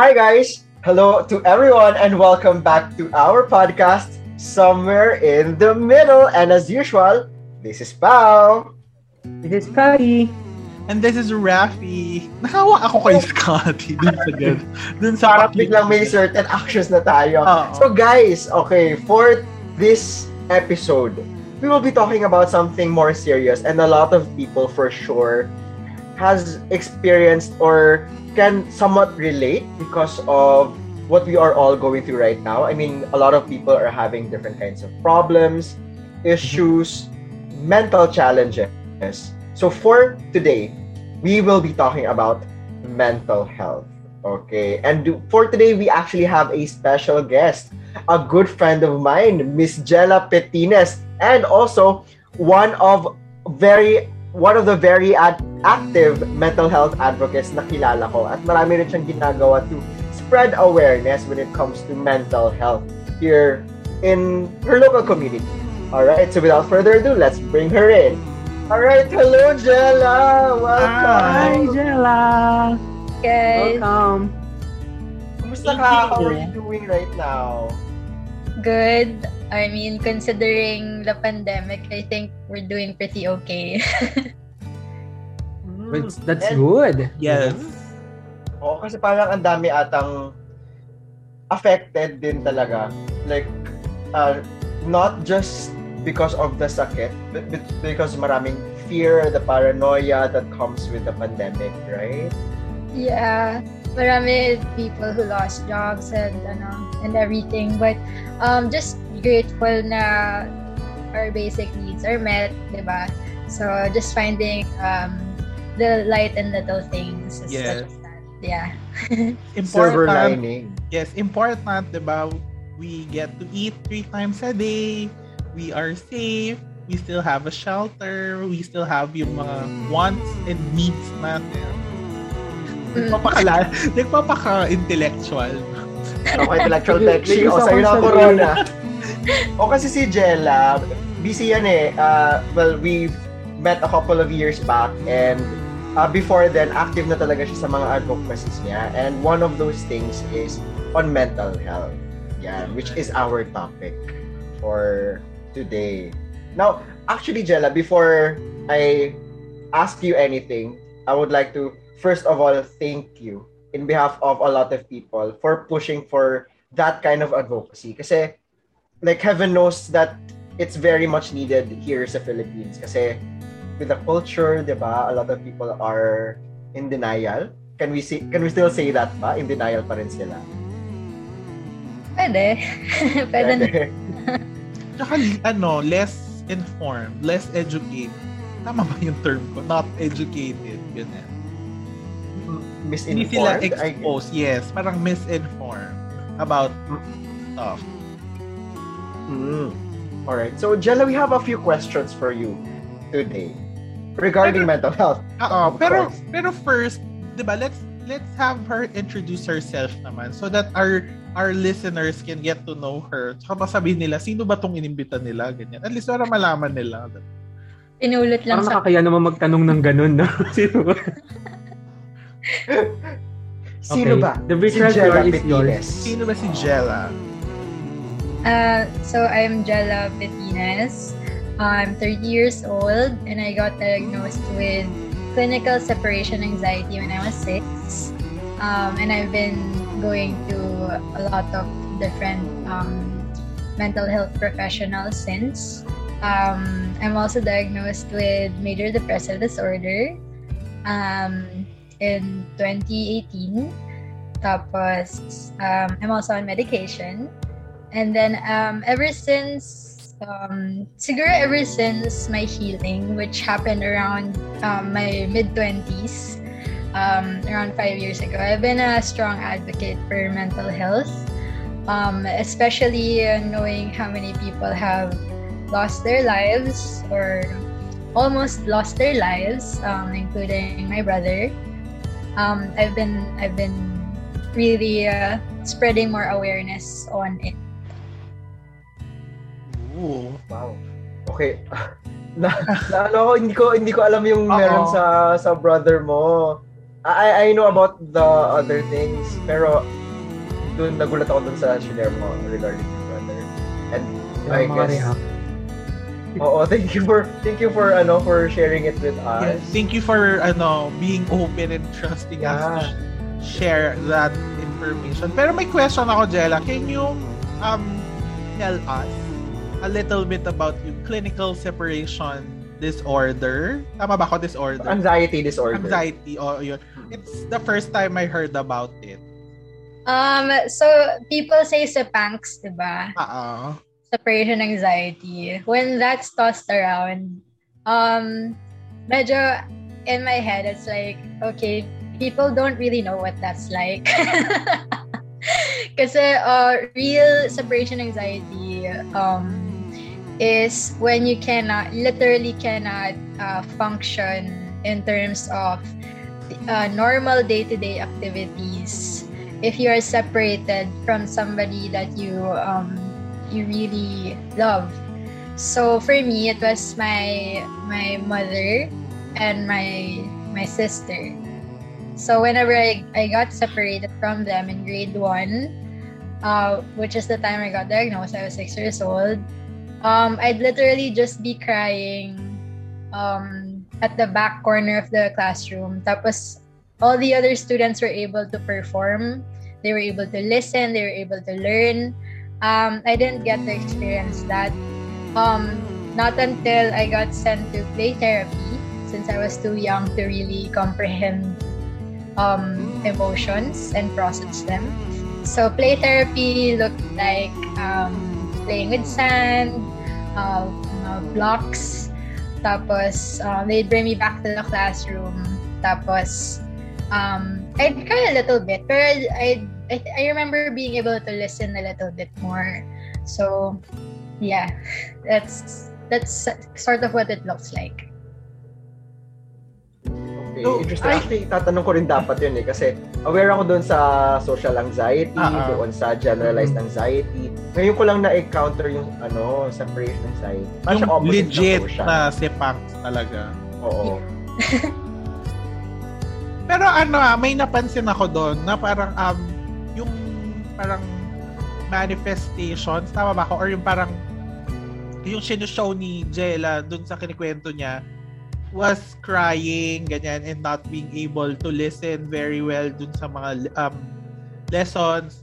Hi, guys. Hello to everyone, and welcome back to our podcast, Somewhere in the Middle. And as usual, this is Pao. This is Scotty. And this is Rafi. Nakawa ako kay oh. Scotty dun sa gan. Dun sa Parang biglang may certain actions na tayo. Oo. So guys, okay, for this episode, we will be talking about something more serious and a lot of people for sure has experienced or can somewhat relate because of what we are all going through right now. I mean, a lot of people are having different kinds of problems, issues, mental challenges. So for today, we will be talking about mental health. Okay. And for today, we actually have a special guest, a good friend of mine, Miss Jella Petines, and also one of very one of the very ad- active mental health advocates na kilala ko at marami rin siyang ginagawa to spread awareness when it comes to mental health here in her local community. All right, so without further ado, let's bring her in. All right, hello Jella. Welcome. Hi, Jella. guys. Welcome. Kumusta ka? How are you doing right now? Good. I mean, considering the pandemic, I think we're doing pretty okay. Well, that's And- good. Yes. Oo, kasi parang ang dami atang affected din talaga. Like, uh, not just because of the sakit, but, but because maraming fear, the paranoia that comes with the pandemic, right? yeah. Marami people who lost jobs and ano, and everything. But um, just grateful na our basic needs are met, di ba? So, just finding um, the light in little things. is Yes. such that. Yeah. Silver Important. lining. Yes, important, 'di ba? We get to eat three times a day. We are safe. We still have a shelter. We still have yung mga wants and needs natin. Nagpapakala, nagpapaka-intellectual. Okay, intellectual may O, gusto sa'yo na corona. o kasi si Jella, busy yan eh. Uh, well, we've met a couple of years back and uh, before then, active na talaga siya sa mga advocacies niya. And one of those things is on mental health. Yan, which is our topic for today. Now, actually, Jella, before I ask you anything, I would like to first of all thank you in behalf of a lot of people for pushing for that kind of advocacy. Kasi, like, heaven knows that it's very much needed here sa Philippines. Kasi, with the culture, di ba, a lot of people are in denial. Can we see, can we still say that ba? In denial pa rin sila. Pwede. Pwede na. Tsaka, ano, less informed, less educated. Tama ba yung term ko? Not educated. Ganun. Hindi sila Misinformed. I- exposed. Yes, parang misinformed about stuff. Mm. All right. So, Jella, we have a few questions for you today regarding mental health. Oo, Of pero course. pero first, 'di ba? Let's let's have her introduce herself naman so that our our listeners can get to know her. Tsaka masabihin nila sino ba tong inimbita nila ganyan. At least para malaman nila. Pinulot lang Parang sa nakakaya naman magtanong ng ganun, no? Sino ba? Sino Okay. ba? The Si virtual Jella is yours. Petines. Sino ba si Jella? Uh, so I'm Jella Betines. I'm 30 years old and I got diagnosed with clinical separation anxiety when I was six. Um, and I've been going to a lot of different um, mental health professionals since. Um, I'm also diagnosed with major depressive disorder um, in 2018. Tapos, um, I'm also on medication. And then um, ever since, um, siguro ever since my healing, which happened around um, my mid 20s, um, around five years ago, I've been a strong advocate for mental health, um, especially knowing how many people have lost their lives or almost lost their lives, um, including my brother. Um, I've been I've been really uh, spreading more awareness on it. Ooh. Wow. Okay. na, na ano ko, hindi ko hindi ko alam yung Oo. meron sa sa brother mo. I, I know about the other things, pero dun nagulat ako dun sa shinare mo regarding your brother. And I Yung guess, react. Oo, thank you for, thank you for, ano, for sharing it with us. Yes, thank you for ano being open and trusting us to Yeah. sh- share that information. Pero may question ako, Jella. Can you um tell us a little bit about yung clinical separation disorder? Tama ba ako disorder? Anxiety disorder. Anxiety. Oh, yun. It's the first time I heard about it. Um, so people say sepanks, diba? Oo. Separation anxiety. When that's tossed around, um, medyo in my head, it's like, okay, people don't really know what that's like. Kasi uh, real separation anxiety um, is when you cannot, literally cannot uh, function in terms of uh, normal day-to-day activities if you are separated from somebody that you um, you really love. So for me, it was my my mother and my my sister. So whenever I, I got separated from them in grade one, uh, which is the time I got diagnosed, I was six years old. Um, I'd literally just be crying um, at the back corner of the classroom. Tapos all the other students were able to perform. They were able to listen. They were able to learn. Um, I didn't get to experience that. Um, not until I got sent to play therapy, since I was too young to really comprehend um, emotions and process them. So play therapy looked like um, playing with sand, uh, blocks. Tapos, uh, they'd bring me back to the classroom. Tapos, um, I'd cry a little bit, but I, I, I remember being able to listen a little bit more. So, yeah, that's that's sort of what it looks like. Okay, So, interesting. I- Actually, tatanong ko rin dapat yun eh. Kasi aware ako doon sa social anxiety, Ah, ah. doon sa generalized anxiety. Ngayon ko lang na-encounter yung ano, separation anxiety. Parang Yung legit social. na sepangs talaga. Oo. Pero ano ah, may napansin ako doon na parang um yung parang manifestations, tama ba ako? Or yung parang yung sinushow ni Jella doon sa kinikwento niya was crying, ganyan, and not being able to listen very well dun sa mga um, lessons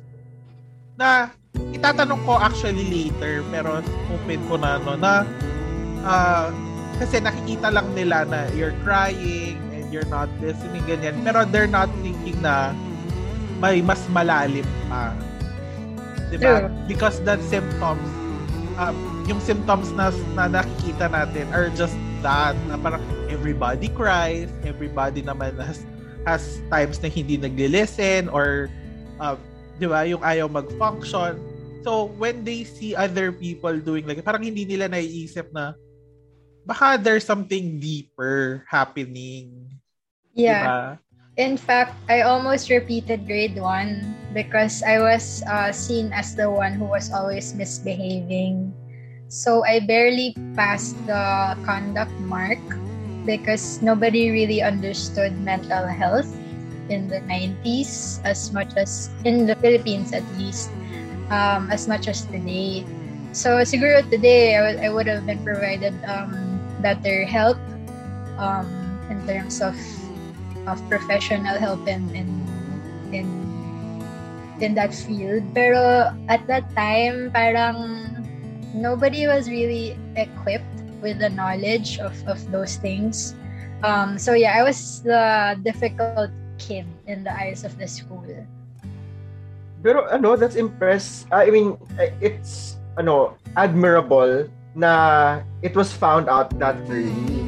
na itatanong ko actually later pero open ko na no na ah, kasi nakikita lang nila na you're crying and you're not listening ganyan pero they're not thinking na may mas malalim pa diba True. because that symptoms um, yung symptoms na, na nakikita natin are just that na parang everybody cries everybody naman has has times na hindi nagli-listen or uh, di ba yung ayaw mag-function so when they see other people doing like parang hindi nila naiisip na baka there's something deeper happening Yeah. diba? In fact, I almost repeated grade one because I was uh, seen as the one who was always misbehaving. So I barely passed the conduct mark because nobody really understood mental health in the 90s as much as in the Philippines at least um, as much as today. So siguro today I would I would have been provided um, better help um, in terms of of professional help in in in in that field. Pero at that time, parang nobody was really equipped with the knowledge of, of those things. Um, so yeah, I was the difficult kid in the eyes of the school. Pero ano, that's impress. I mean, it's ano, admirable na it was found out that early.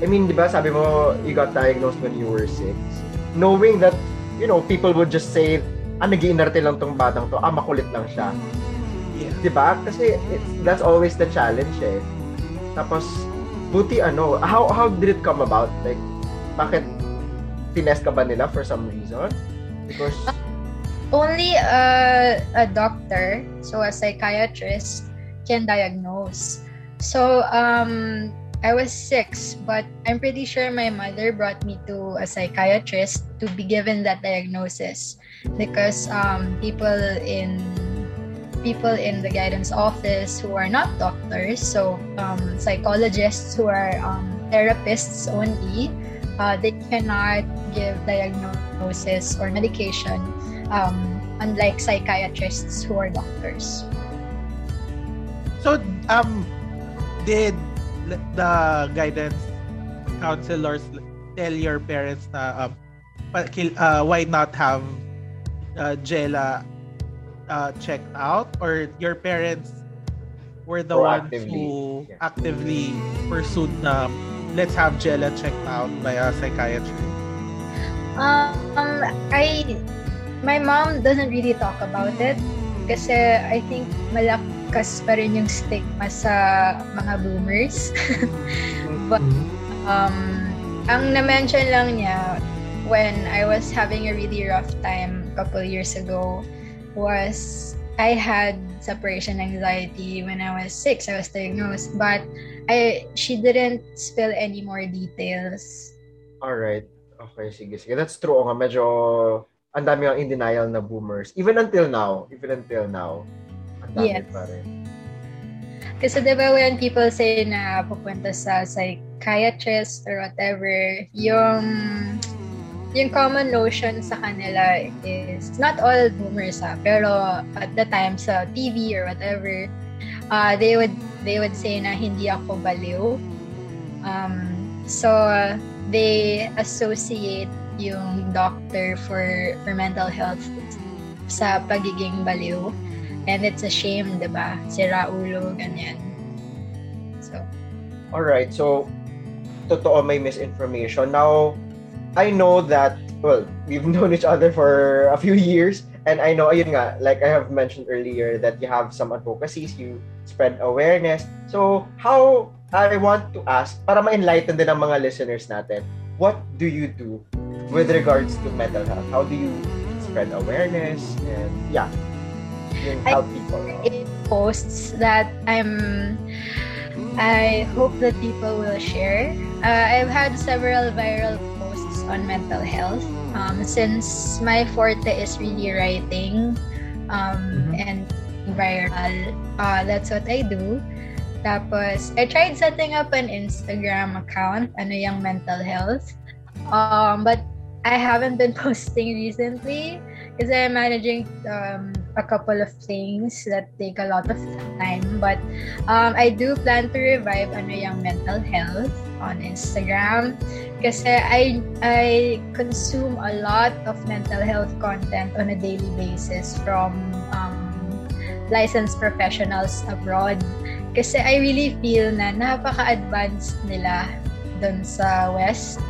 I mean, di ba, sabi mo, you got diagnosed when you were six. Knowing that, you know, people would just say, ah, nag-iinarte lang tong batang to, ah, makulit lang siya. Yeah. Di ba? Kasi it's, that's always the challenge eh. Tapos, buti ano, how, how did it come about? Like, bakit tinest ka ba nila for some reason? Because, Only a, a doctor, so a psychiatrist, can diagnose. So, um, I was six, but I'm pretty sure my mother brought me to a psychiatrist to be given that diagnosis because um, people in people in the guidance office who are not doctors, so um, psychologists who are um, therapists only, uh, they cannot give diagnosis or medication, um, unlike psychiatrists who are doctors. So, um, did the guidance counselors tell your parents na um, uh, why not have uh, Jella uh, checked out or your parents were the ones who yeah. actively pursued na let's have Jella checked out by a psychiatrist? Um, I, my mom doesn't really talk about it kasi I think malakas pa rin yung stigma sa mga boomers. But, um, ang na-mention lang niya when I was having a really rough time a couple years ago was I had separation anxiety when I was six. I was diagnosed, but I she didn't spill any more details. Alright. Okay, sige, sige. That's true. Nga, medyo ang dami ang in denial na boomers. Even until now. Even until now. Dami Yes. pa rin. Kasi di ba when people say na pupunta sa psychiatrist or whatever, yung yung common notion sa kanila is not all boomers ha, pero at the time sa TV or whatever, uh, they would they would say na hindi ako baliw. Um, so they associate yung doctor for for mental health sa pagiging baliw. And it's a shame, di ba? Sira ulo, ganyan. So, Alright, so totoo may misinformation. Now, I know that, well, we've known each other for a few years and I know, ayun nga, like I have mentioned earlier that you have some advocacies, you spread awareness. So, how, I want to ask, para ma-enlighten din ang mga listeners natin, what do you do with regards to mental health? How do you spread awareness and, yeah, I- people? it posts that I'm I hope that people will share. Uh, I've had several viral posts on mental health. Um, since my forte is really writing um, and viral, uh, that's what I do. Tapos, I tried setting up an Instagram account, ano yung mental health. Um, but I haven't been posting recently because I'm managing um, a couple of things that take a lot of time. But um, I do plan to revive ano yung mental health on Instagram kasi I I consume a lot of mental health content on a daily basis from um, licensed professionals abroad. Kasi I really feel na napaka-advanced nila dun sa West.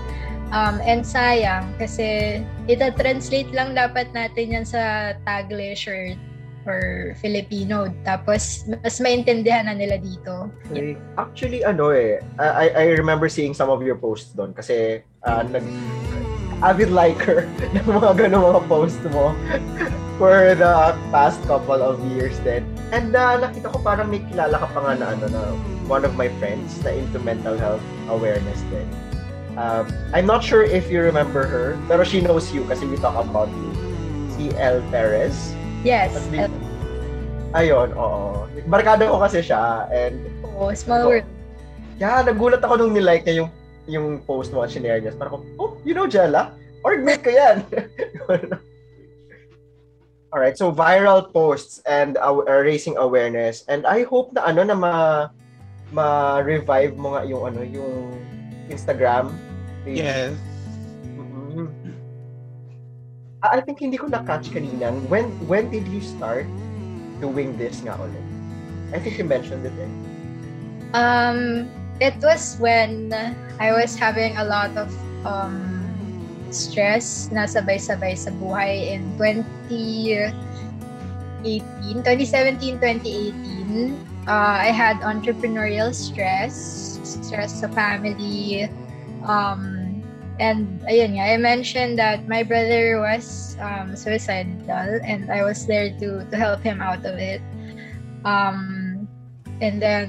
Um, and sayang kasi ita-translate lang dapat natin yan sa Taglish or, or Filipino. Tapos mas maintindihan na nila dito. Like, actually, ano eh, I, I remember seeing some of your posts doon kasi uh, nag avid liker ng mga ganung mga post mo for the past couple of years then. And uh, nakita ko parang may kilala ka pa nga na ano na one of my friends na into mental health awareness din. Um, I'm not sure if you remember her, pero she knows you kasi we talk about you. Si El Perez. Yes. Least, ayun, oo. Barkada ko kasi siya and Oh, small world. Yeah, nagulat ako nung nilike niya yung yung post mo at shinare niya. Parang, oh, you know Jella? Orgmate ko yan. Alright, so viral posts and uh, raising awareness. And I hope na ano na ma ma-revive mo nga yung ano yung Instagram page. Yes. Mhm. Ah, I think hindi ko na-catch kanina. When when did you start doing this nga ulit? I think you mentioned it eh. Um, it was when I was having a lot of um, stress na sabay-sabay sa buhay in 2018, 2017, 2018. Uh, I had entrepreneurial stress, stress sa family, um, and ayun nga, I mentioned that my brother was um, suicidal and I was there to to help him out of it. Um, and then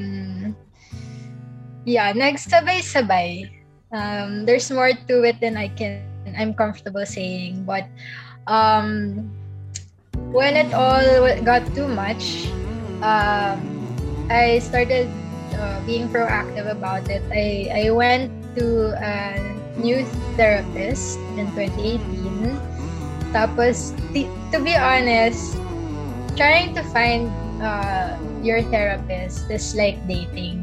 yeah, nagsabay-sabay. Um, there's more to it than I can I'm comfortable saying, but um, when it all got too much, um, I started uh, being proactive about it. I I went to a new therapist in 2018. Tapos, to be honest, trying to find uh, your therapist is like dating.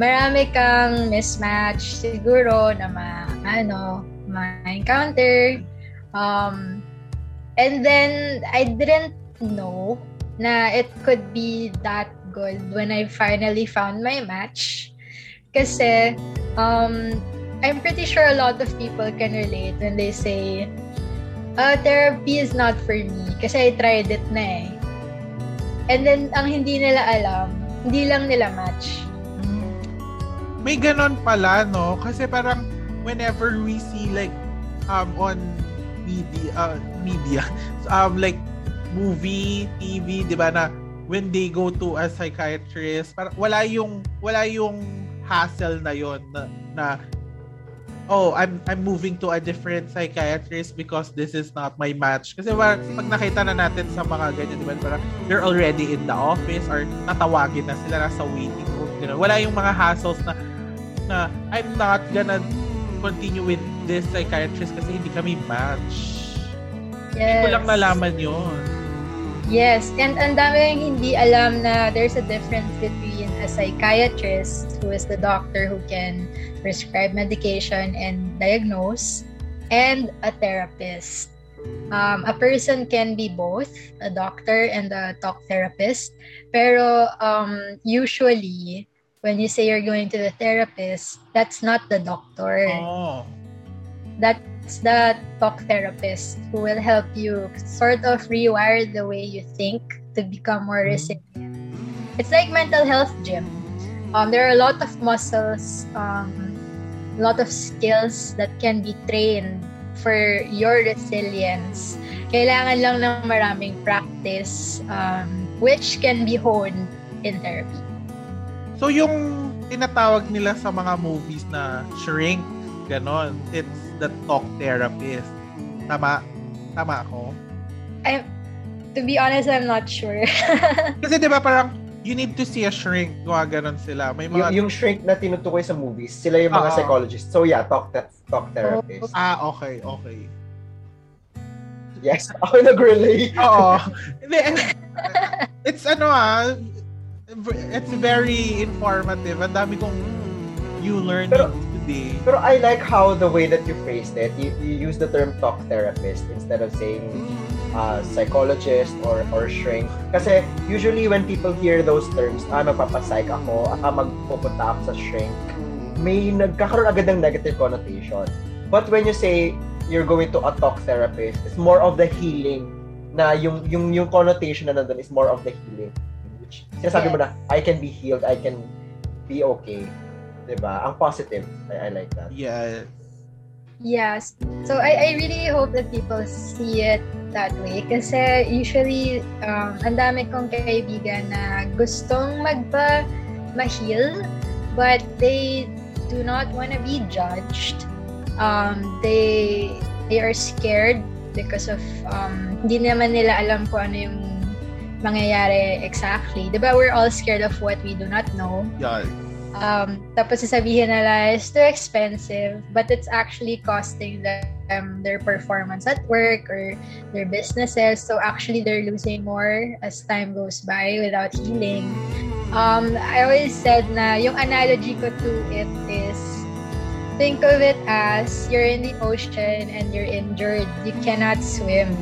Marami kang mismatch siguro na ma, ano, ma-encounter. Um, and then, I didn't know na it could be that good when I finally found my match. Kasi, um, I'm pretty sure a lot of people can relate when they say, uh, therapy is not for me kasi I tried it na eh. And then, ang hindi nila alam, hindi lang nila match. May ganon pala, no? Kasi parang whenever we see like um on media, uh, media um like movie, TV, 'di ba na when they go to a psychiatrist, para wala yung wala yung hassle na yon na, na oh, I'm I'm moving to a different psychiatrist because this is not my match. Kasi pag, pag nakita na natin sa mga ganyan, di ba, parang they're already in the office or natawagin na sila nasa waiting room. Ganun. Wala yung mga hassles na na I'm not gonna continue with this psychiatrist kasi hindi kami match. Hindi ko lang nalaman yon. Yes, and ang dami yung hindi alam na there's a difference between a psychiatrist, who is the doctor who can prescribe medication and diagnose, and a therapist. Um, a person can be both a doctor and a talk therapist, pero um, usually when you say you're going to the therapist, that's not the doctor. Oh. That's the talk therapist who will help you sort of rewire the way you think to become more resilient. It's like mental health gym. Um, there are a lot of muscles, um, a lot of skills that can be trained for your resilience. Kailangan lang ng maraming practice, um, which can be honed in therapy. So yung tinatawag nila sa mga movies na shrink, ganon, it's the talk therapist. Tama? Tama ako? I, to be honest, I'm not sure. Kasi di ba parang you need to see a shrink, mga ganon sila. May Yung, mga... yung shrink na tinutukoy sa movies, sila yung mga Oo. psychologists. So yeah, talk that talk therapist. Ah, okay, okay. Yes, ako nag-relate. Oo. It's ano ah, it's very informative. Ang dami kong you learn Pero- today. Pero I like how the way that you phrased it. You, you use the term talk therapist instead of saying uh, psychologist or or shrink. Kasi usually when people hear those terms, ah, magpapasike ako, ah, magpupunta ako sa shrink, may nagkakaroon agad ng negative connotation. But when you say you're going to a talk therapist, it's more of the healing na yung yung yung connotation na nandun is more of the healing. Which sinasabi mo na I can be healed, I can be okay. 'Di ba? Ang positive. I, I like that. Yes. Yes. So I, I really hope that people see it that way. Kasi usually, um, ang dami kong kaibigan na gustong magpa ma-heal, but they do not want to be judged. Um, they they are scared because of um, hindi naman nila alam kung ano yung mangyayari exactly. Di ba we're all scared of what we do not know. Yes. Um, tapos sasabihin nila, it's too expensive, but it's actually costing them their performance at work or their businesses. So actually, they're losing more as time goes by without healing. Um, I always said na yung analogy ko to it is think of it as you're in the ocean and you're injured. You cannot swim.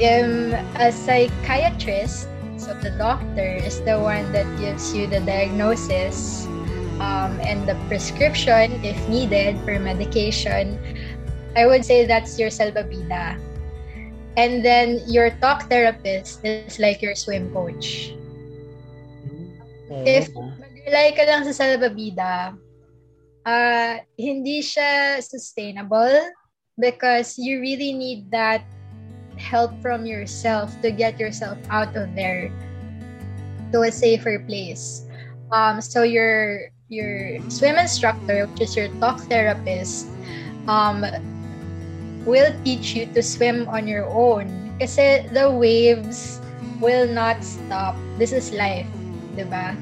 Um, a psychiatrist the doctor is the one that gives you the diagnosis um, and the prescription, if needed, for medication. I would say that's your salbabida. And then your talk therapist is like your swim coach. If mag-rely ka lang sa salbabida, uh, hindi siya sustainable because you really need that help from yourself to get yourself out of there to a safer place. Um, so your your swim instructor, which is your talk therapist, um, will teach you to swim on your own. Kasi the waves will not stop. This is life, di ba?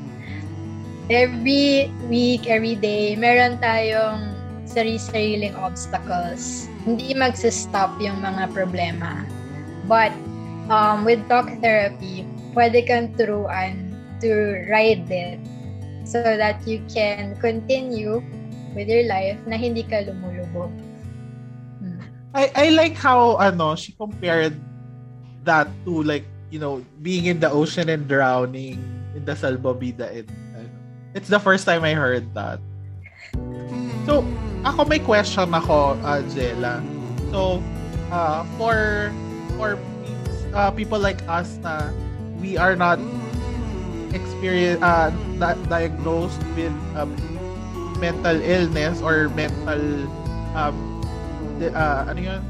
Every week, every day, meron tayong sarili-sariling obstacles. Hindi magsistop yung mga problema. But um, with talk therapy, pwede kang turuan to ride it so that you can continue with your life na hindi ka lumulubog. I I like how ano she compared that to like you know being in the ocean and drowning in the salbabida and ano. it's the first time I heard that. So ako may question ako uh, Jella. So uh, for for uh, people like us na we are not experience uh, di- diagnosed with um, mental illness or mental um, de- uh, ano yun?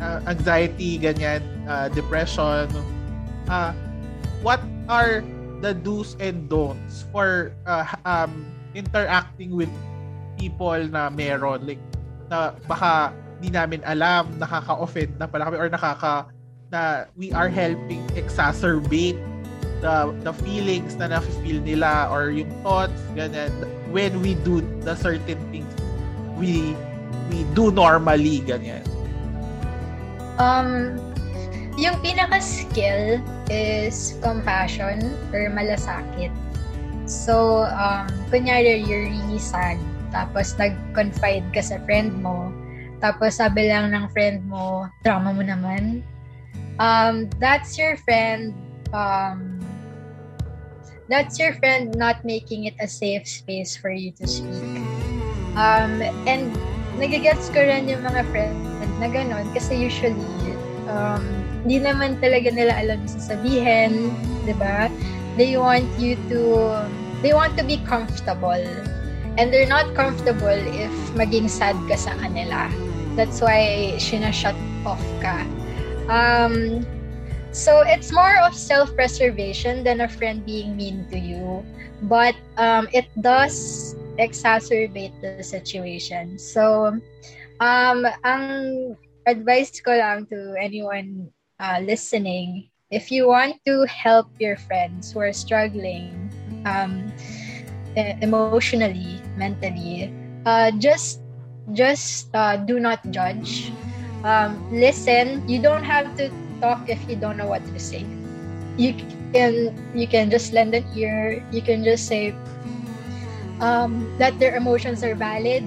Uh, anxiety ganyan uh, depression. Uh, what are the do's and don'ts for uh, um, interacting with people na meron? Like na baka di namin alam nakaka-offend na pala kami or nakaka na we are helping exacerbate the the feelings na nafe-feel nila or yung thoughts ganyan when we do the certain things we we do normally ganyan Um, yung pinaka-skill is compassion or malasakit. So, um, kunyari, you're really sad, tapos nag-confide ka sa friend mo, tapos sabi lang ng friend mo, drama mo naman. Um, that's your friend, um, that's your friend not making it a safe space for you to speak. Um, and nagigets ko rin yung mga friend na ganon kasi usually um, hindi naman talaga nila alam yung sasabihin, di ba? They want you to, they want to be comfortable. And they're not comfortable if maging sad ka sa kanila. That's why shut off ka. Um, so it's more of self-preservation than a friend being mean to you. But um, it does exacerbate the situation. So, um, ang advice ko lang to anyone uh, listening, if you want to help your friends who are struggling um, emotionally, mentally, uh, just just uh, do not judge. Um, listen. You don't have to talk if you don't know what to say. You can you can just lend an ear. You can just say um, that their emotions are valid.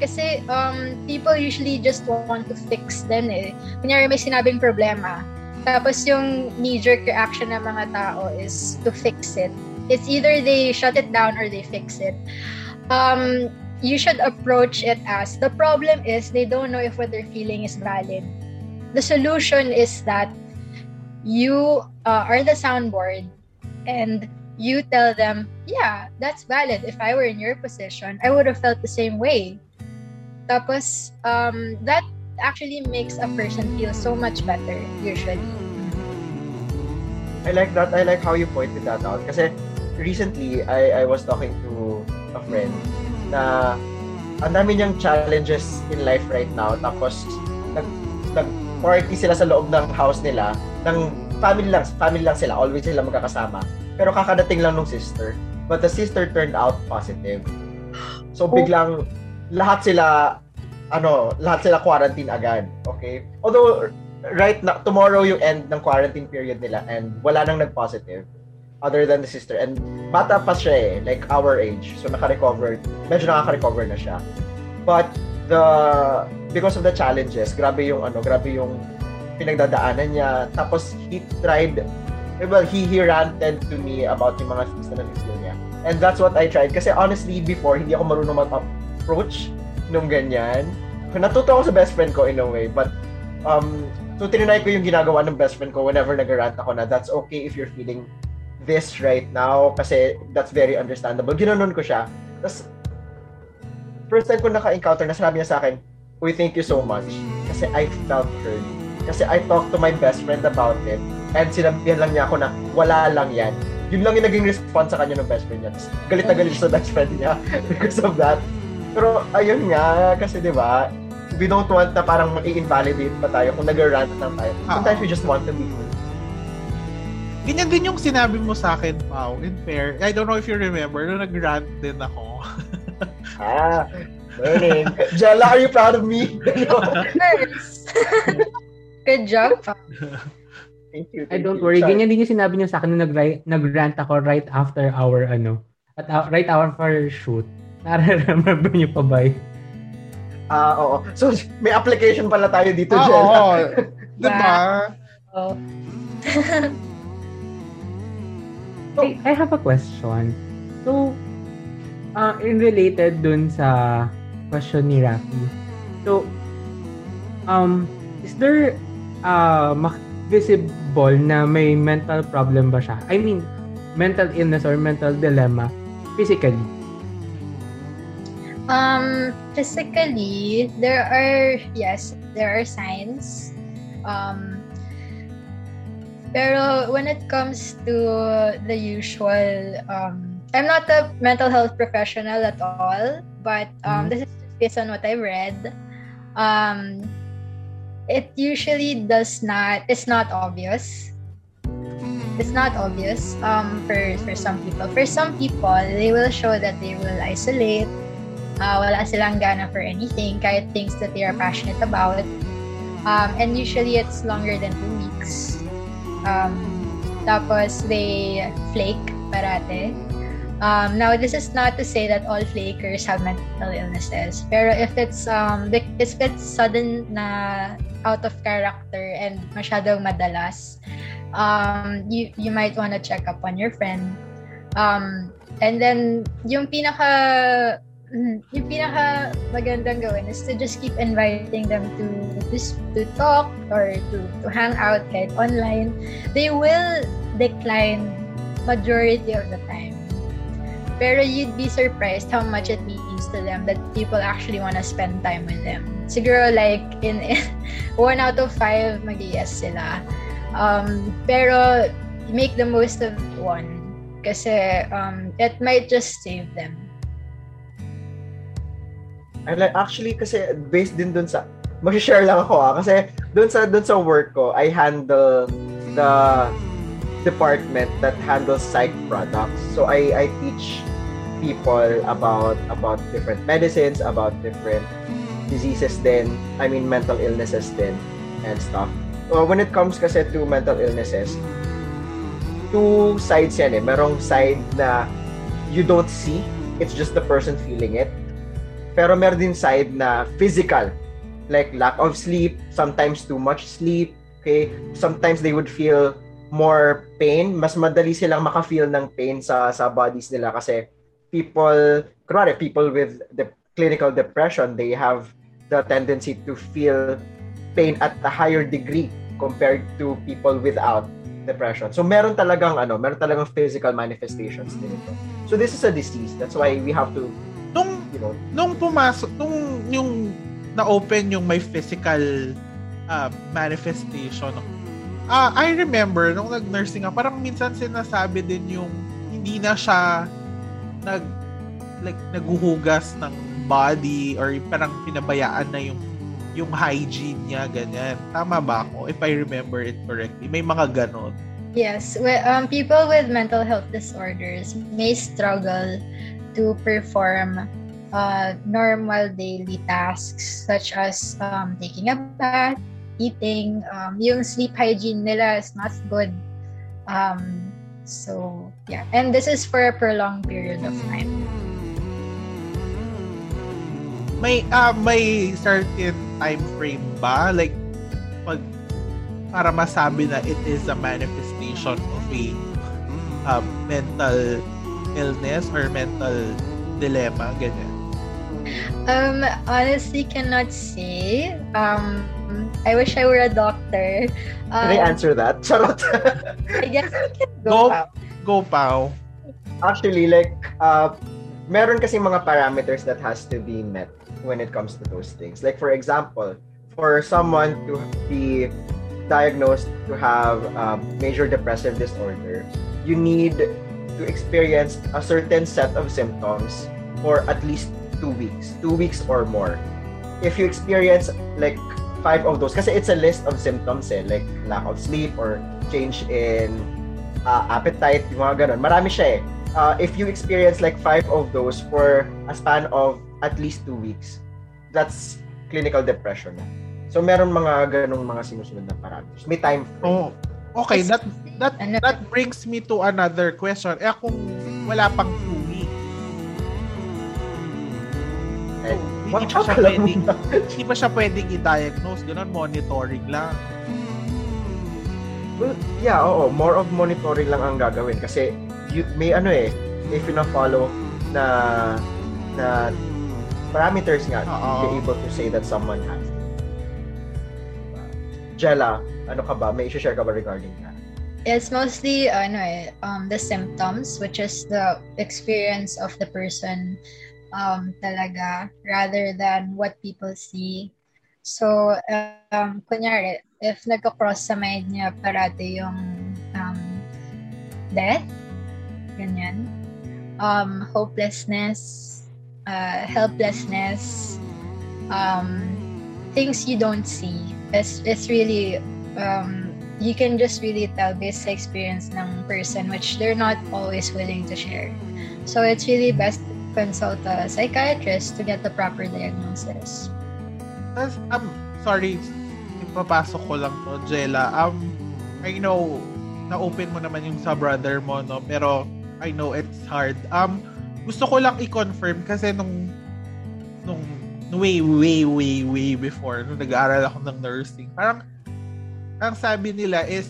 Kasi um, people usually just want to fix them eh. Kunyari may sinabing problema, tapos yung knee-jerk reaction ng mga tao is to fix it. It's either they shut it down or they fix it. Um, you should approach it as the problem is they don't know if what they're feeling is valid. The solution is that you uh, are the soundboard and you tell them, yeah, that's valid. If I were in your position, I would have felt the same way. Tapos, um, that actually makes a person feel so much better, usually. I like that. I like how you pointed that out. Kasi recently, I, I was talking to a friend na ang dami niyang challenges in life right now. Tapos, nag, nag-party sila sa loob ng house nila. Ng family lang, family lang sila. Always sila magkakasama. Pero kakadating lang nung sister. But the sister turned out positive. So, biglang lahat sila ano, lahat sila quarantine agad. Okay? Although, right na, tomorrow yung end ng quarantine period nila and wala nang nag-positive other than the sister. And bata pa siya eh, like our age. So naka-recover, medyo nakaka-recover na siya. But the because of the challenges, grabe yung ano, grabe yung pinagdadaanan niya. Tapos he tried well, he, he ranted to me about yung mga things na na-feel niya. And that's what I tried. Kasi honestly, before, hindi ako marunong mag-approach nung ganyan. Natuto ako sa best friend ko in a way. But, um, so tinry ko yung ginagawa ng best friend ko whenever nag-rant ako na that's okay if you're feeling this right now kasi that's very understandable. Ginanon ko siya. Tapos, first time ko naka-encounter na sinabi niya sa akin, Uy, thank you so much. Kasi I felt heard. Kasi I talked to my best friend about it. And sinabihan lang niya ako na wala lang yan. yun lang yung naging response sa kanya ng best friend niya. Tapos, galit na galit sa best friend niya because of that. Pero ayun nga, kasi di ba, we don't want na parang i-invalidate pa tayo kung nag-rant lang tayo. Sometimes we just want to be heard. Ganyan din yung sinabi mo sa akin, Pao, in fair. I don't know if you remember, nung nag-rant din ako. Ah, learning. Jella, are you proud of me? Yes. Good job. Pa. thank you. I thank don't you. worry. Sorry. Ganyan din yung sinabi niya sa akin nung nag- nag-rant ako right after our ano, at uh, right after shoot. Nare-remember niyo pa ba? yun? Ah, oo. So, may application pala tayo dito, Oo. Jella. diba? Oh. I, I have a question. So, uh, in related dun sa question ni Rafi. So, um, is there uh, visible na may mental problem ba siya? I mean, mental illness or mental dilemma physically? Um, physically, there are yes, there are signs. Um, pero when it comes to the usual, um, I'm not a mental health professional at all, but um, Mhm. this is just based on what I've read. Um, it usually does not. It's not obvious. It's not obvious um, for for some people. For some people, they will show that they will isolate uh, wala silang gana for anything, kahit things that they are passionate about. Um, and usually it's longer than two weeks. Um, tapos they flake parate. Um, now, this is not to say that all flakers have mental illnesses. Pero if it's um, if it's sudden na out of character and masyadong madalas, um, you you might want to check up on your friend. Um, and then yung pinaka Mm, yung pinaka magandang gawin is to just keep inviting them to to, to talk or to, to hang out kahit online. They will decline majority of the time. Pero you'd be surprised how much it means to them that people actually want to spend time with them. Siguro like in, in one out of five mag-yes sila. Um, pero make the most of one kasi um, it might just save them. I like, actually, kasi based din dun sa, mag-share lang ako ah, kasi dun sa, dun sa work ko, I handle the department that handles psych products. So I, I teach people about about different medicines, about different diseases then, I mean mental illnesses then, and stuff. Uh, when it comes kasi to mental illnesses, two sides yan eh. Merong side na you don't see, it's just the person feeling it. Pero meron din side na physical, like lack of sleep, sometimes too much sleep, okay? Sometimes they would feel more pain, mas madali silang maka-feel ng pain sa sa bodies nila kasi people, kunwari, people with the clinical depression, they have the tendency to feel pain at a higher degree compared to people without depression. So meron talagang ano, meron talagang physical manifestations din ito. So this is a disease. That's why we have to, Nung, you know, nung pumasok, nung yung na-open yung may physical uh, manifestation, ah I remember, nung nag-nursing ako, parang minsan sinasabi din yung hindi na siya nag like naguhugas ng body or parang pinabayaan na yung yung hygiene niya ganyan. Tama ba ako if I remember it correctly? May mga ganon. Yes, we- um, people with mental health disorders may struggle to perform uh, normal daily tasks such as um, taking a bath, eating. Um, yung sleep hygiene nila is not good. Um, so, yeah. And this is for a prolonged period of time. May ah may certain time frame ba like pag para masabi na it is a manifestation of a um, mental illness or mental dilemma ganyan. Um, honestly, cannot say. Um, I wish I were a doctor. can I Um, answer that? Charot. I guess I can Go. go out. Go Pao. Actually, like, uh, meron kasi mga parameters that has to be met when it comes to those things. Like, for example, for someone to be diagnosed to have uh, major depressive disorder, you need to experience a certain set of symptoms for at least two weeks. Two weeks or more. If you experience like five of those, kasi it's a list of symptoms eh, like lack of sleep or change in uh, appetite, yung mga ganun. Marami siya eh. Uh, if you experience like five of those for a span of at least two weeks, that's clinical depression. So meron mga ganong mga sinusunod na parameters. May time frame. Oh, okay, that that that brings me to another question. Eh kung wala pang two weeks. Eh, hindi pa siya pwedeng, hindi pa siya pwedeng i-diagnose, ganun, monitoring lang. Well, yeah, oo. More of monitoring lang ang gagawin. Kasi, you, may ano eh, if you na-follow na na parameters nga Uh-oh. be able to say that someone has Jella, ano ka ba? May issue-share ka ba regarding that? It's mostly ano eh, um, the symptoms, which is the experience of the person um, talaga, rather than what people see. So, um, kunyari, if nagka-cross sa mind niya parati yung um, death, ganyan, um, hopelessness, uh, helplessness, um, things you don't see. It's, it's really um, you can just really tell this experience ng person which they're not always willing to share. So it's really best to consult a psychiatrist to get the proper diagnosis. Um, sorry, ipapasok ko lang to, Jella. Um, I know, na-open mo naman yung sa brother mo, no? Pero, I know it's hard. Um, gusto ko lang i-confirm kasi nung, nung, way, way, way, way before, nung nag-aaral ako ng nursing, parang, ang sabi nila is,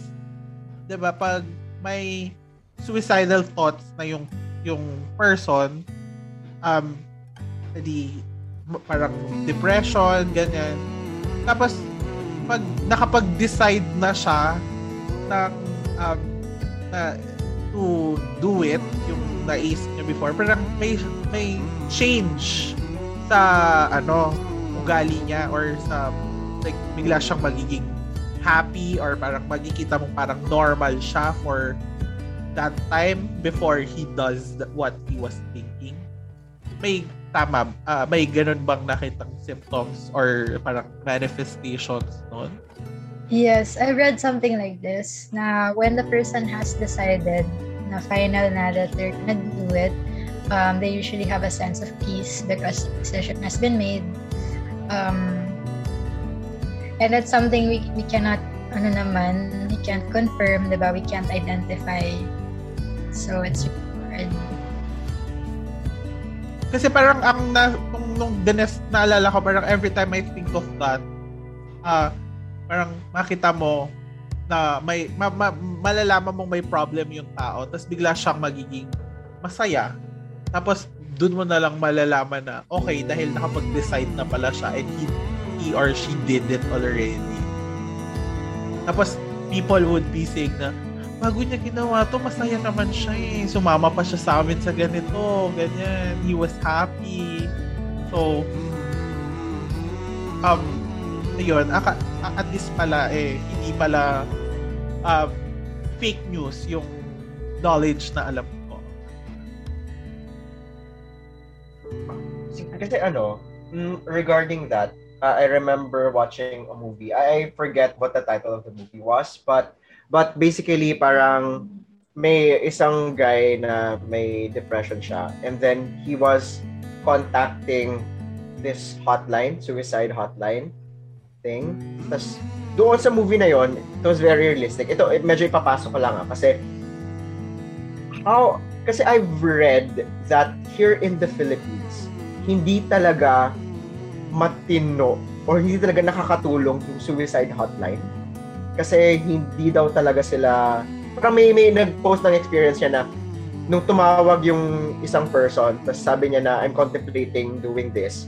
'di ba, pag may suicidal thoughts na yung yung person um di parang depression ganyan. Tapos pag nakapag-decide na siya ng um, na to do it yung naisip niya before parang may may change sa ano ugali niya or sa like bigla siyang magiging happy or parang magkikita mo parang normal siya for that time before he does what he was thinking. May tama, uh, may ganun bang nakitang symptoms or parang manifestations noon? Yes, I read something like this na when the person has decided na final na that they're gonna do it, um, they usually have a sense of peace because the decision has been made. Um, And that's something we, we cannot, ano naman, we can't confirm, di ba? We can't identify. So, it's hard. Kasi parang ang na, nung, nung dines, naalala ko, parang every time I think of that, ah, uh, parang makita mo na may ma, ma, malalaman mong may problem yung tao tapos bigla siyang magiging masaya tapos dun mo na lang malalaman na okay dahil nakapag-decide na pala siya and he he or she did it already. Tapos, people would be saying na, bago niya ginawa to, masaya naman siya eh. Sumama pa siya sa amin sa ganito, ganyan. He was happy. So, um, ayun, aka, at least pala eh, hindi pala uh, fake news yung knowledge na alam ko. Kasi ano, mm, regarding that, uh, I remember watching a movie. I forget what the title of the movie was, but but basically parang may isang guy na may depression siya and then he was contacting this hotline, suicide hotline thing. Tapos doon sa movie na yon, it was very realistic. Ito, medyo ipapasok ko lang ah, kasi how, kasi I've read that here in the Philippines, hindi talaga matino or hindi talaga nakakatulong yung suicide hotline. Kasi hindi daw talaga sila parang may, may nag-post ng experience niya na nung tumawag yung isang person, tapos sabi niya na I'm contemplating doing this.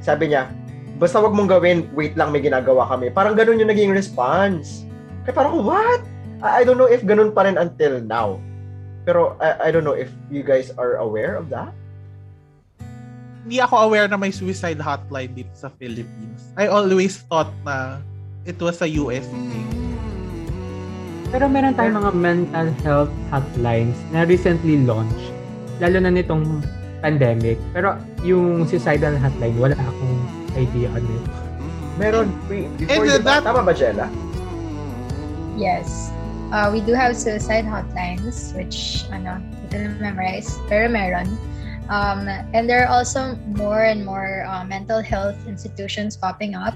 Sabi niya, basta wag mong gawin, wait lang, may ginagawa kami. Parang ganun yung naging response. Kaya parang, what? I, I don't know if ganun pa rin until now. Pero I, I don't know if you guys are aware of that hindi ako aware na may suicide hotline dito sa Philippines. I always thought na it was a US thing. Pero meron tayong mga mental health hotlines na recently launched. Lalo na nitong pandemic. Pero yung suicidal hotline, wala akong idea on it. Meron, pre- before And you, that- tama ba, Jella? Yes. Uh, we do have suicide hotlines, which, ano, hindi ko na memorize, pero meron. Um, and there are also more and more uh, mental health institutions popping up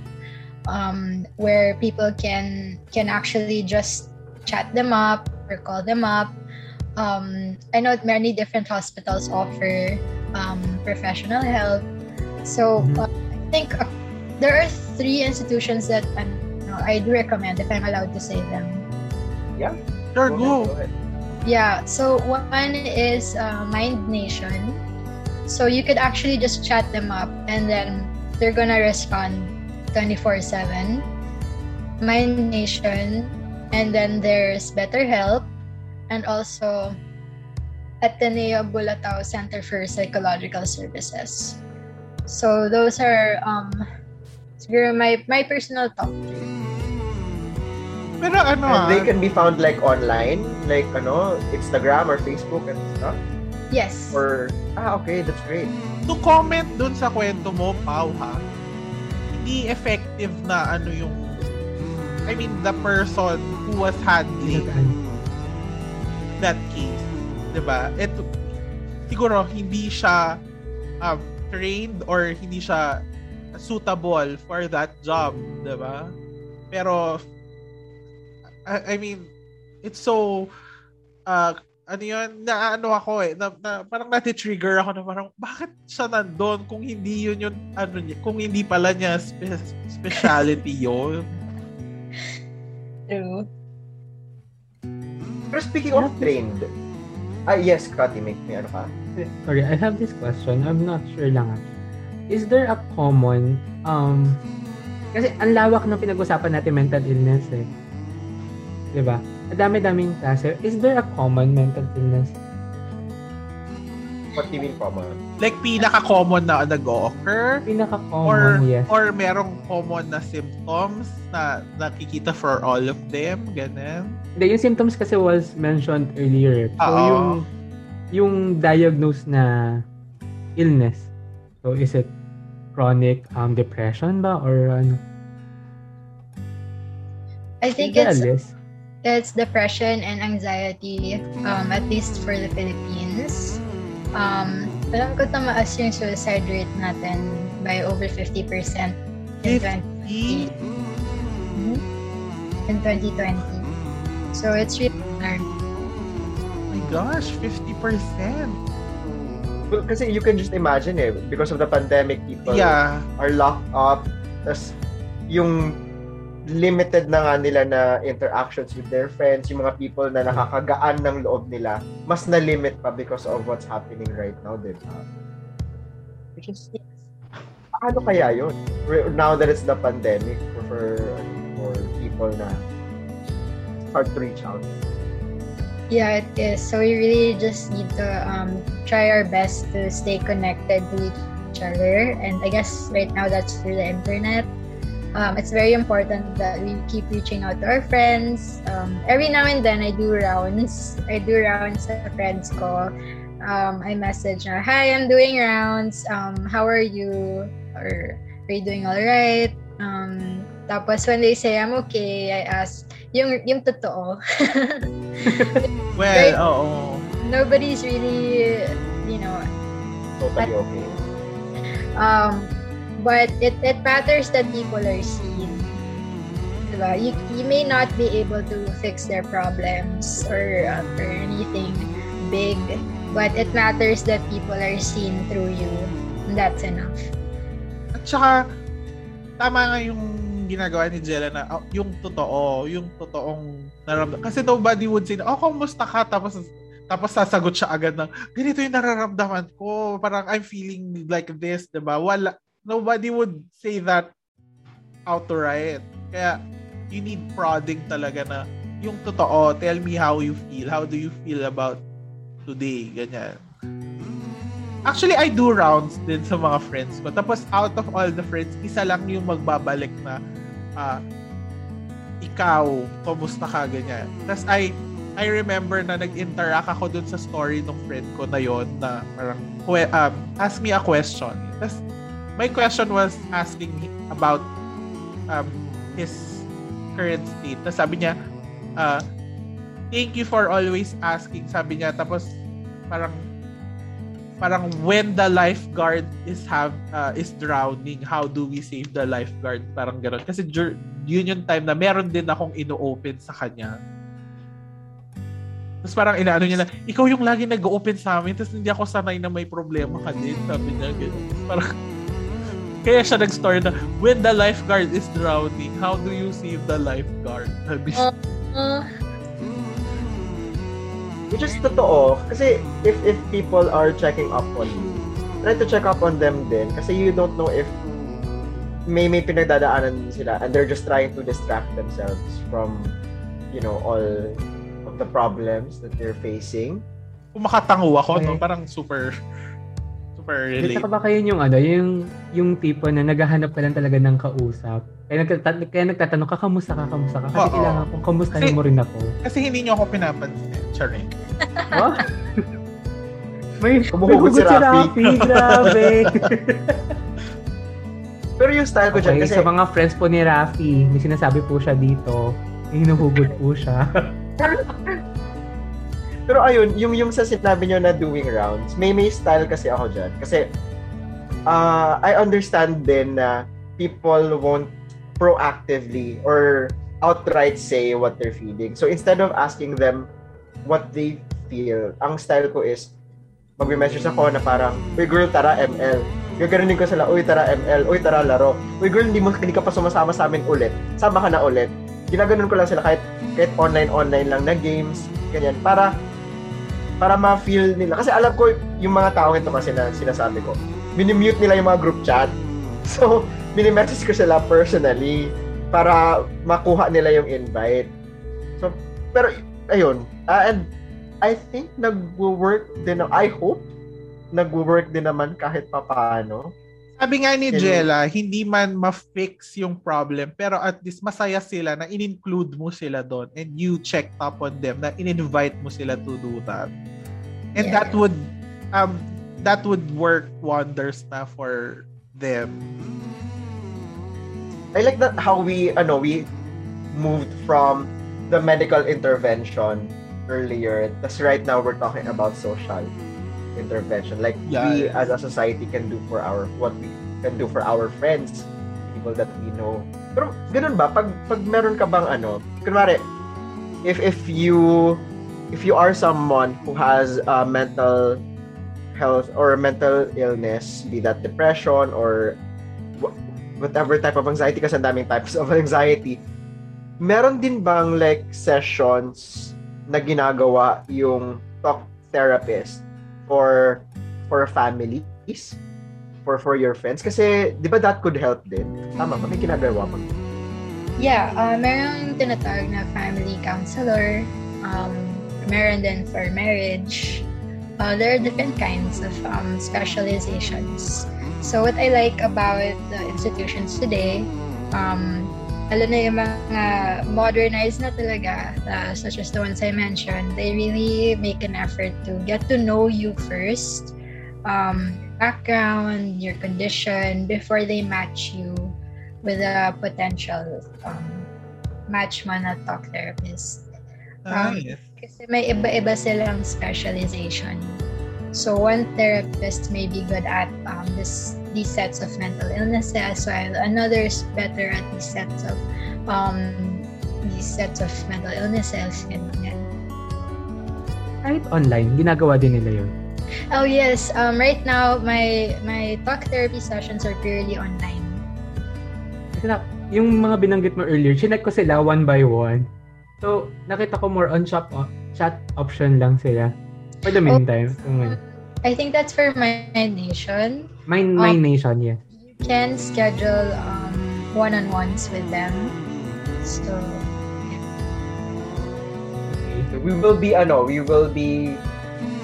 um, where people can can actually just chat them up or call them up. Um, I know many different hospitals offer um, professional help. So Mhm. uh, I think uh, there are three institutions that ano, I do recommend if I'm allowed to say them. Yeah, sure, Go go. ahead, go ahead. Yeah, so one is uh, Mind Nation. So you could actually just chat them up and then they're gonna respond 24 7. Mind Nation, and then there's BetterHelp, and also Ateneo Bulatao Center for Psychological Services. So those are um, siguro my, my personal top three. Pero ano ah, And they can be found like online, like ano, Instagram or Facebook and stuff. Yes. Or, ah, okay, that's great. to comment dun sa kwento mo, Pau, ha? Hindi effective na ano yung I mean, the person who was handling that case. 'di ba? Ito, siguro, hindi siya um, trained or hindi siya suitable for that job. 'di ba? Pero, I, I mean, it's so, uh, ano yun, na ano ako eh, na, na, parang nati-trigger ako na parang, bakit siya nandun kung hindi yun yung, ano niya, kung hindi pala niya spe- specialty yun. True. Pero speaking of trained, ah, yes, Kati, may, may ano ka? Sorry, I have this question. I'm not sure lang. ah. Is there a common, um, kasi ang lawak ng pinag-usapan natin mental illness eh. 'Di ba? Dami-daming klase. Is there a common mental illness? What do you mean common? Like, pinaka-common na nag-occur or Pinaka-common, yes. or merong common na symptoms na nakikita for all of them, ganun. Hindi, yung symptoms kasi was mentioned earlier. So, Oo. yung, yung diagnosed na illness. So, is it chronic um, depression ba? Or ano? I think it's list? It's depression and anxiety, um, at least for the Philippines. Um, alam ko tamaas yung suicide rate natin by over 50% in 2020. Mhm. In 2020. So it's really hard. Oh my gosh, 50%. Well, kasi you can just imagine eh, because of the pandemic, people Yeah. are locked up. Tapos, yung limited na nga nila na interactions with their friends, yung mga people na nakakagaan ng loob nila, mas na-limit pa because of what's happening right now, di ba? Which is, ano kaya yun? Now that it's the pandemic, for, for people na hard to reach out. Yeah, it is. So we really just need to um, try our best to stay connected to each other. And I guess right now that's through the internet. Um, it's very important that we keep reaching out to our friends. Um, every now and then I do rounds. I do rounds sa friends call. Um, I message na, hi, I'm doing rounds. Um, how are you? Or are you doing all right? Um, tapos when they say I'm okay, I ask, yung, yung totoo. Well, Right. oo. nobody's really you know Totally okay. um but it, it matters that people are seen diba? You, you may not be able to fix their problems or uh, or anything big but it matters that people are seen through you and that's enough At saka, tama nga yung ginagawa ni Jella na oh, yung totoo, yung totoong nararamdaman. Kasi nobody would say, oh, kumusta ka? Tapos, tapos sasagot siya agad ng, ganito yung nararamdaman ko. Parang I'm feeling like this, di ba? Wala, nobody would say that outright. Kaya, you need prodding talaga na yung totoo, tell me how you feel. How do you feel about today? Ganyan. Actually, I do rounds din sa mga friends ko. Tapos, out of all the friends, isa lang yung magbabalik na, ah, ikaw, kumusta ka, ganyan. Tapos I, I remember na nag-interact ako dun sa story ng friend ko na yon na parang, um, ask me a question. Tapos, my question was asking about um, his current state. Tapos sabi niya, uh, thank you for always asking, sabi niya. Tapos, parang, parang when the lifeguard is have uh, is drowning, how do we save the lifeguard? Parang gano'n. Kasi yun yung time na meron din akong ino-open sa kanya. Tapos parang inaano niya na, ikaw yung lagi nag-open sa amin, tapos hindi ako sanay na may problema ka din. Sabi niya gano'n. Parang, kaya siya nag-story na, when the lifeguard is drowning, how do you save the lifeguard? Sabi siya. Uh, uh, Which is totoo. Kasi if if people are checking up on you, try to check up on them din. Kasi you don't know if may may pinagdadaanan sila and they're just trying to distract themselves from, you know, all of the problems that they're facing. Kung makatango ako, okay. no? parang super super relate. Saka ba kayo yung ano, yung yung tipo na naghahanap ka lang talaga ng kausap. Kaya, nagtatanong, kaya nagtatanong ka, kamusta ka, kamusta ka? Kasi Oo. kailangan kong kamusta mo rin ako. Kasi hindi niyo ako pinapansin. Charing. Oh? may humuhugot si Rafi. grabe. Pero yung style ko okay, dyan kasi... sa mga friends po ni Rafi, may sinasabi po siya dito, hinuhugot po siya. Pero ayun, yung yung sa sinabi niyo na doing rounds, may may style kasi ako diyan. Kasi uh, I understand din na people won't proactively or outright say what they're feeling. So instead of asking them what they feel, ang style ko is magme-message ako na parang, Uy girl, tara ML. Gaganunin ko sila, Uy, tara ML. Uy, tara laro. Uy girl, hindi, mo, hindi ka pa sumasama sa amin ulit. Sama ka na ulit. Ginaganon ko lang sila kahit, kahit online-online lang na games, ganyan. Para para ma-feel nila. Kasi alam ko, yung mga tao ito kasi na sinasabi ko, minimute nila yung mga group chat. So, mini-message ko sila personally para makuha nila yung invite. So, pero, ayun. Uh, and I think nag-work din, I hope, nag-work din naman kahit papaano. Sabi nga ni Jella, hindi man ma-fix yung problem, pero at least masaya sila na in-include mo sila doon and you check up on them, na in-invite mo sila to do that. And yeah. that would um that would work wonders na for them. I like that how we ano we moved from the medical intervention earlier. That's right now we're talking about social intervention. Like yeah, we as a society can do for our what we can do for our friends, people that we know. Pero ganun ba pag pag meron ka bang ano, kunwari if if you if you are someone who has a mental health or mental illness, be that depression or whatever type of anxiety kasi ang daming types of anxiety, meron din bang like sessions na ginagawa yung talk therapist for for families for for your friends. Kasi 'di ba that could help din? Tama ba? May ginagawa ba yeah uh, meron tinatawag na family counselor. Um meron din for marriage. Uh, there are different kinds of um, specializations. So what I like about the institutions today, um, lalo na yung mga modernized na talaga, uh, such as the ones I mentioned, they really make an effort to get to know you first, um, background, your condition, before they match you with a potential um, match man na talk therapist. Um, yes. Kasi may iba-iba silang specialization. So one therapist may be good at um, this these sets of mental illnesses, while another is better at these sets of um, these sets of mental illnesses. And, yeah. Kahit online, ginagawa din nila yun. Oh yes, um, right now my my talk therapy sessions are purely online. Yung mga binanggit mo earlier, chinek ko sila one by one. So, nakita ko more on chat, chat option lang sila. For the meantime. Oh, I think that's for my nation. My, my um, nation, yeah. You can schedule um, one-on-ones with them. So, yeah. Okay. We will be, ano, we will be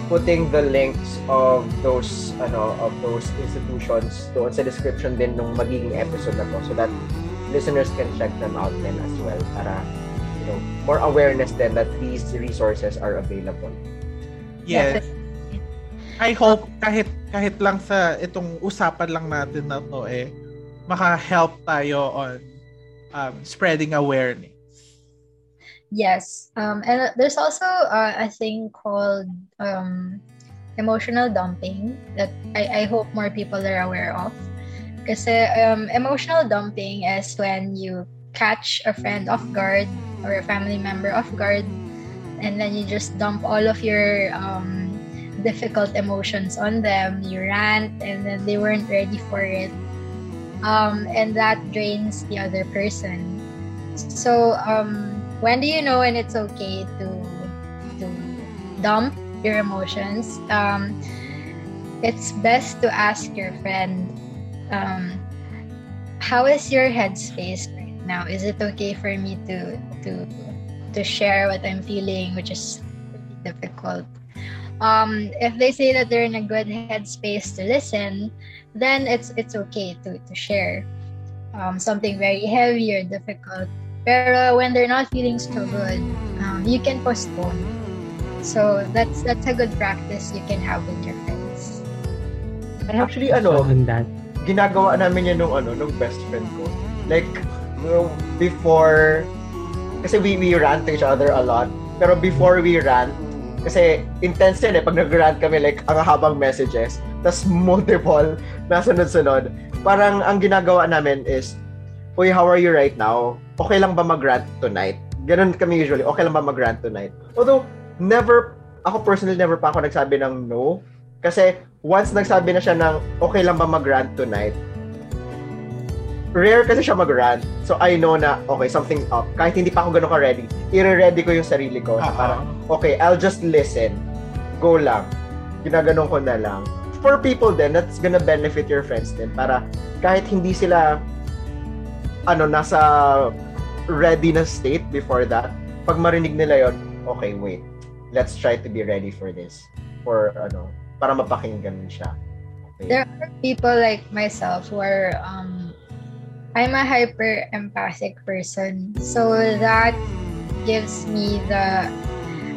putting the links of those ano of those institutions doon sa description din nung magiging episode na to so that listeners can check them out then as well para you know more awareness then that these resources are available. Yes. I hope kahit kahit lang sa itong usapan lang natin na to eh maka-help tayo on um, spreading awareness. Yes. Um, and there's also uh, a thing called um, emotional dumping that I, I hope more people are aware of. Because um, emotional dumping is when you catch a friend off guard or a family member off guard and then you just dump all of your um, difficult emotions on them. You rant and then they weren't ready for it. Um, and that drains the other person. So, um, when do you know when it's okay to to dump your emotions um, it's best to ask your friend um, how is your headspace right now is it okay for me to to to share what i'm feeling which is difficult um, if they say that they're in a good headspace to listen then it's it's okay to to share um, something very heavy or difficult Pero when they're not feeling so good, um, you can postpone. So that's that's a good practice you can have with your friends. And actually, ano, on that. ginagawa namin yan nung, ano, nung best friend ko. Like, you know, before, kasi we, we rant to each other a lot. Pero before we rant, kasi intense yan eh, pag nag-rant kami, like, ang habang messages, tas multiple, nasunod-sunod. Parang ang ginagawa namin is, Uy, how are you right now? okay lang ba mag-rant tonight? Ganun kami usually, okay lang ba mag-rant tonight? Although, never, ako personally, never pa ako nagsabi ng no. Kasi, once nagsabi na siya ng, okay lang ba mag-rant tonight, rare kasi siya mag-rant. So, I know na, okay, something's up. Kahit hindi pa ako ganun ka-ready, i-ready ko yung sarili ko. Uh-huh. Parang, okay, I'll just listen. Go lang. Ginaganon ko na lang. For people then, that's gonna benefit your friends din. Para kahit hindi sila ano nasa ready na state before that, pag marinig nila yon, okay, wait. Let's try to be ready for this. For ano, para mapakinggan siya. Okay. There are people like myself who are um I'm a hyper empathic person. So that gives me the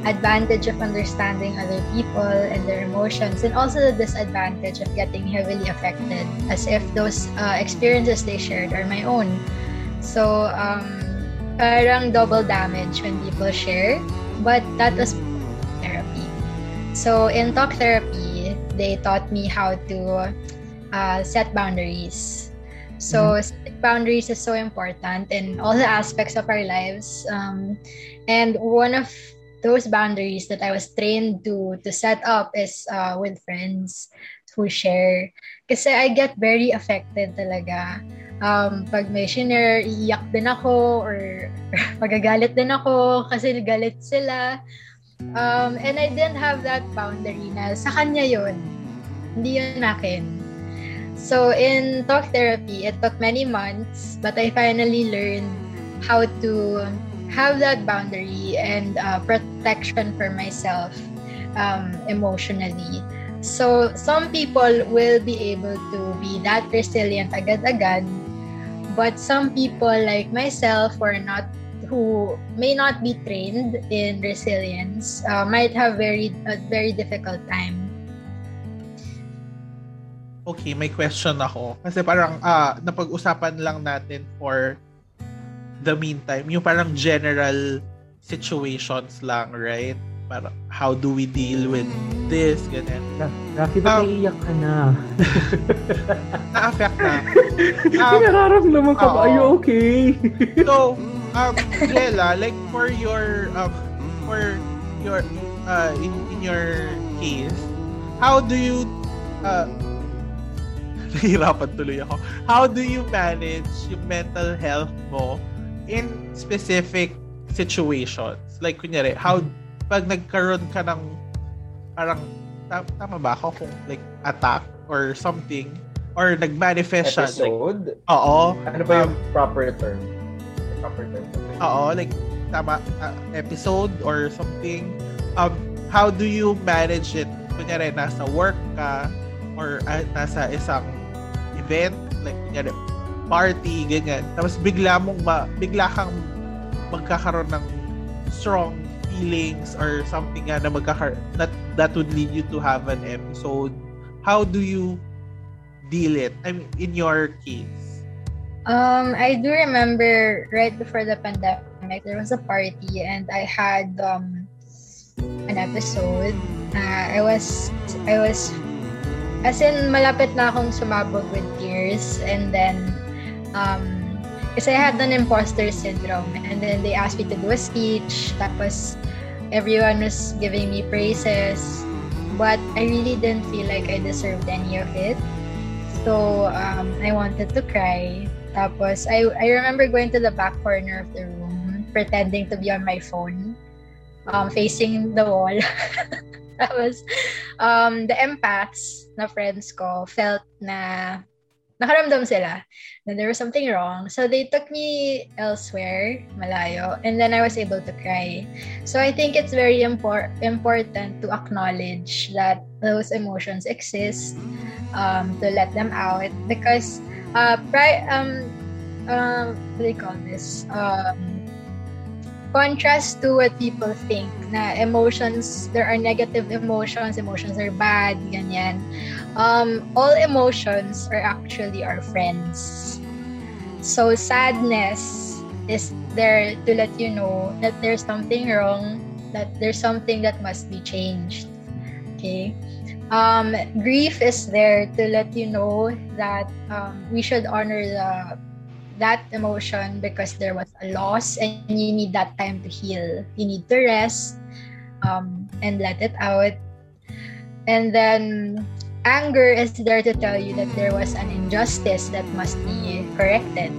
advantage of understanding other people and their emotions and also the disadvantage of getting heavily affected as if those uh, experiences they shared are my own. So um parang double damage when people share, but that was therapy. So in talk therapy, they taught me how to uh, set boundaries. So mm-hmm. Boundaries is so important in all the aspects of our lives. Um, and one of those boundaries that I was trained to to set up is uh, with friends who share. Kasi I get very affected talaga um, pag may shiner, iiyak din ako or magagalit din ako kasi galit sila. Um, and I didn't have that boundary na sa kanya yon Hindi yun akin. So in talk therapy, it took many months, but I finally learned how to have that boundary and uh, protection for myself um, emotionally. So some people will be able to be that resilient agad-agad But some people like myself who are not who may not be trained in resilience uh, might have very a very difficult time. Okay, may question ako. Kasi parang uh, napag-usapan lang natin for the meantime, yung parang general situations lang, right? Parang, how do we deal with this? Ganyan. Rafi, ba't um, naiiyak ka na? na-affect na. Um, Nararamdaman ka ba? Are you okay? so, um, Jella, like for your, um, for your, uh, in, in your case, how do you, uh, nahihirapan tuloy ako. How do you manage yung mental health mo in specific situations? Like, kunyari, how pag nagkaroon ka ng parang tama ba ako kung like attack or something? Or nag-manifest siya episode? like, oo. Ano ba yung um, proper term? Proper term? Oo like tama uh, episode or something. Um how do you manage it? Kunyari nasa work ka or uh, nasa isang event like kunyari party, ganyan. Tapos bigla mong ma, bigla kang magkakaroon ng strong feelings or something nga na magkakar that that would lead you to have an episode. How do you deal it? I mean, in your case. Um, I do remember right before the pandemic, there was a party and I had um an episode. Uh, I was I was as in malapit na akong sumabog with tears and then um kasi I had an imposter syndrome and then they asked me to do a speech tapos everyone was giving me praises but I really didn't feel like I deserved any of it. So um, I wanted to cry. Tapos I, I remember going to the back corner of the room pretending to be on my phone um, facing the wall tapos um, the empaths na friends ko felt na nakaramdam sila that there was something wrong. So they took me elsewhere, malayo, and then I was able to cry. So I think it's very impor- important to acknowledge that those emotions exist, um, to let them out because uh, pri- um, uh, what do you call this? Um, contrast to what people think na emotions, there are negative emotions, emotions are bad, ganyan. Um, all emotions are actually our friends. So sadness is there to let you know that there's something wrong, that there's something that must be changed. Okay? Um, grief is there to let you know that um, we should honor the that emotion because there was a loss and you need that time to heal. You need to rest um, and let it out. And then anger is there to tell you that there was an injustice that must be corrected.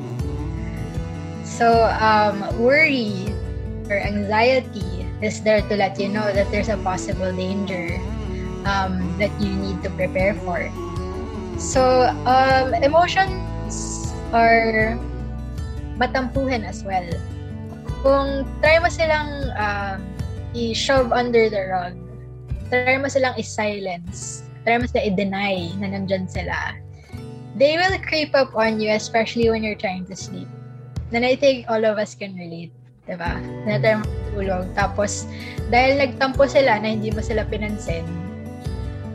So um, worry or anxiety is there to let you know that there's a possible danger um, that you need to prepare for. So um, emotions are matampuhin as well. Kung try mo silang um, i-shove under the rug, try mo silang i-silence, try mo silang i-deny na nandyan sila, they will creep up on you, especially when you're trying to sleep. Then I think all of us can relate. Diba? Na tayo matulog. Tapos, dahil nagtampo sila na hindi mo sila pinansin,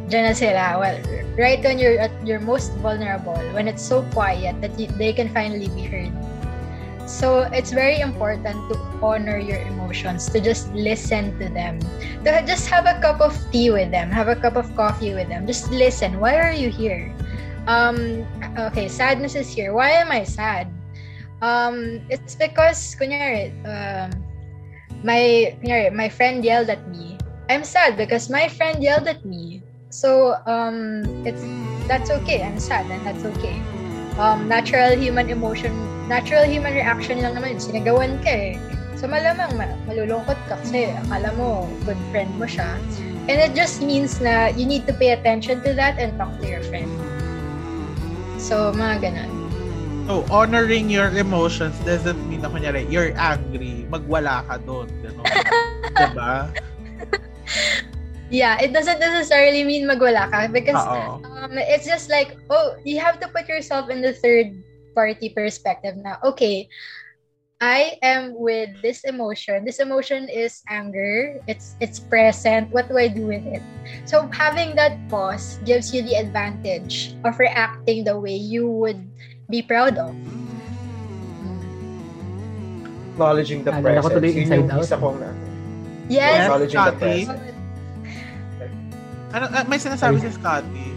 dyan na sila. Well, right when you're at your most vulnerable, when it's so quiet that you, they can finally be heard. So it's very important to honor your emotions, to just listen to them, to just have a cup of tea with them, have a cup of coffee with them. Just listen. Why are you here? Um, okay, sadness is here. Why am I sad? Um, it's because, kunyari, um, my, kunyari, my friend yelled at me. I'm sad because my friend yelled at me. So, um, it's, that's okay. I'm sad and that's okay. Um, natural human emotion natural human reaction lang naman. Sinagawan ka eh. So malamang ma- malulungkot ka kasi akala mo good friend mo siya. And it just means na you need to pay attention to that and talk to your friend. So, mga ganun. So, honoring your emotions doesn't mean na kunyari, you're angry, magwala ka doon. Ganun. diba? Yeah, it doesn't necessarily mean magwala ka because um, it's just like, oh, you have to put yourself in the third party perspective na, okay, I am with this emotion. This emotion is anger. It's it's present. What do I do with it? So having that pause gives you the advantage of reacting the way you would be proud of. Acknowledging the Naalala ko presence. tuloy Yun Inside yung Out. isa kong na. Yes. Acknowledging the Scotty. presence. Ano, ah, may sinasabi si Scotty.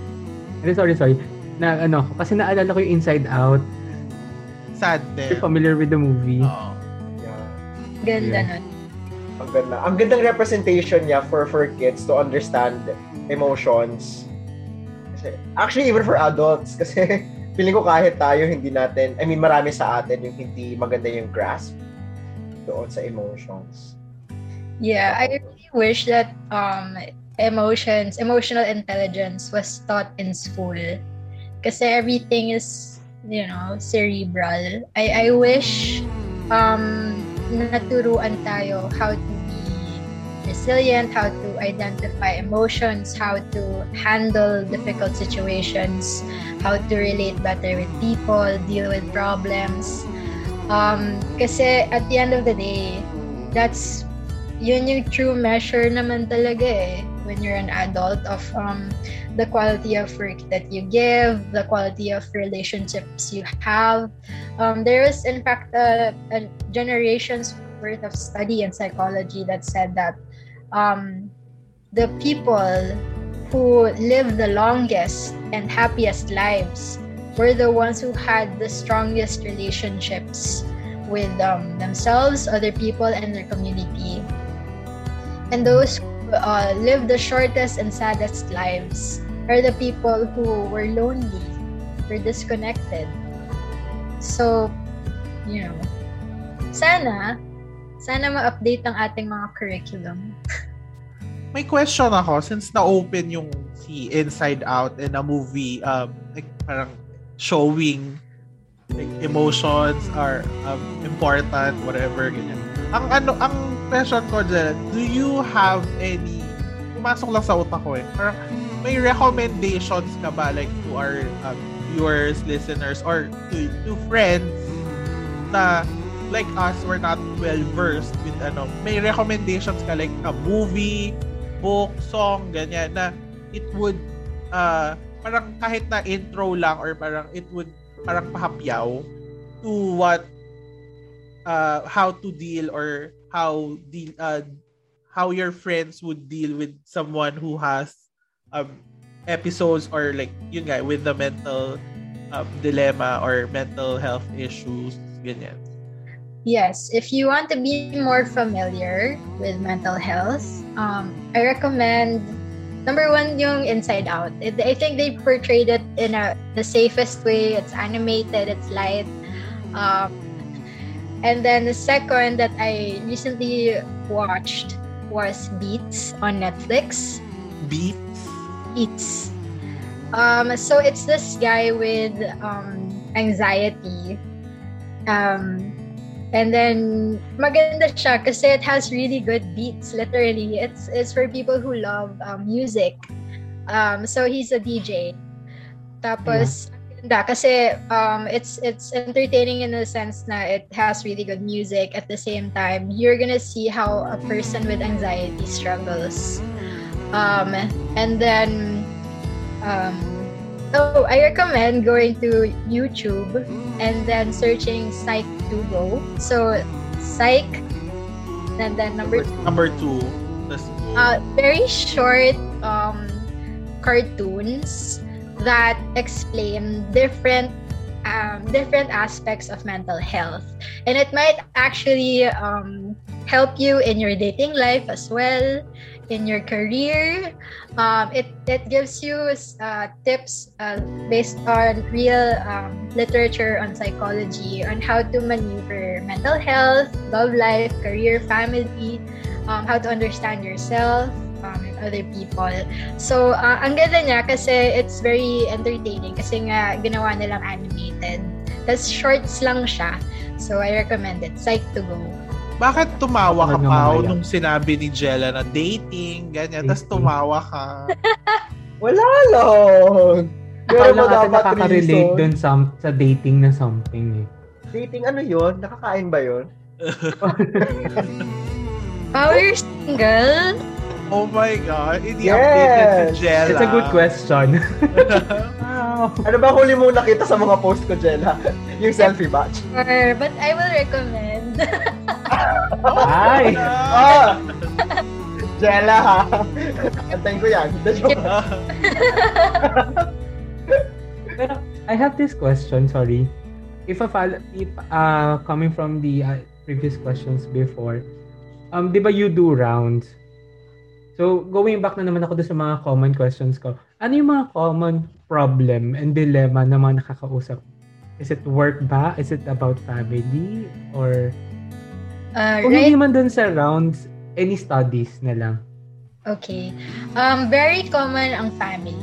Sorry, sorry, sorry. Na ano, kasi naalala ko yung Inside Out. Sad You're din. familiar with the movie. Oo. Yeah. Ganda Yeah. nun. Ang ganda. Ang gandang representation niya for for kids to understand emotions. Kasi, actually, even for adults. Kasi feeling ko kahit tayo hindi natin, I mean, marami sa atin yung hindi maganda yung grasp doon sa emotions. Yeah, I really wish that um emotions, emotional intelligence was taught in school. Kasi everything is, you know, cerebral. I I wish um naturuan tayo how to be resilient, how to identify emotions, how to handle difficult situations, how to relate better with people, deal with problems. Um, kasi at the end of the day, that's yun yung true measure naman talaga eh when you're an adult of um, the quality of work that you give, the quality of relationships you have. Um, there is, in fact, a, a generation's worth of study in psychology that said that um, the people who live the longest and happiest lives were the ones who had the strongest relationships with um, themselves, other people, and their community. And those who uh, live the shortest and saddest lives are the people who were lonely, were disconnected. So, you know, sana, sana ma-update ang ating mga curriculum. May question ako since na-open yung si Inside Out in a movie um like parang showing like emotions are um, important whatever ganyan. Ang ano ang question ko dyan, do you have any pumasok lang sa utak ko eh. Parang may recommendations ka ba like to our um, viewers, listeners or to, to friends na like us we're not well versed with ano may recommendations ka like a movie book, song, ganyan, na it would, uh, parang kahit na intro lang or parang it would parang pahapyaw to what, uh, how to deal or how deal, uh, how your friends would deal with someone who has um, episodes or like yun nga with the mental um, dilemma or mental health issues ganyan Yes, if you want to be more familiar with mental health, um, I recommend number one yung Inside Out. It, I think they portrayed it in a the safest way. It's animated, it's light. Um, and then the second that I recently watched was Beats on Netflix. beats Beats. Um, so it's this guy with um, anxiety. Um, and then maganda siya kasi it has really good beats. Literally, it's it's for people who love um, music. Um, so he's a DJ. Tapos maganda kasi um, it's it's entertaining in the sense na it has really good music. At the same time, you're gonna see how a person with anxiety struggles. Um, and then um, so I recommend going to YouTube and then searching Psych to Go. So Psych and then number number two. uh, very short um, cartoons that explain different um, different aspects of mental health, and it might actually um, help you in your dating life as well, in your career. Um, it it gives you uh, tips uh, based on real um, literature on psychology on how to maneuver mental health, love life, career, family, um, how to understand yourself um, and other people. So, uh, ang ganda niya kasi it's very entertaining kasi nga ginawa nilang animated. Tapos shorts lang siya. So, I recommend it. Psych to go. Bakit tumawa ka pa mamaya? nung sinabi ni Jella na dating, ganyan, tapos tumawa ka. Wala lang. Pero mo dapat nakaka-relate reason. dun sa, sa dating na something eh. Dating ano yun? Nakakain ba yun? Power single? Oh my God, hindi Yes! updated si Jella. It's a good question. wow. Ano ba huli mong nakita sa mga post ko, Jella? Yung selfie batch. Or, but I will recommend. Ay! Ah! Jella, ha? Antayin ko yan. The joke. Pero I have this question, sorry. If a follow, if uh, coming from the uh, previous questions before, um, di ba you do rounds? So, going back na naman ako sa mga common questions ko. Ano yung mga common problem and dilemma na mga nakakausap? Is it work ba? Is it about family? Or Uh, kung right hindi man doon sa rounds, any studies na lang? Okay. Um, very common ang family.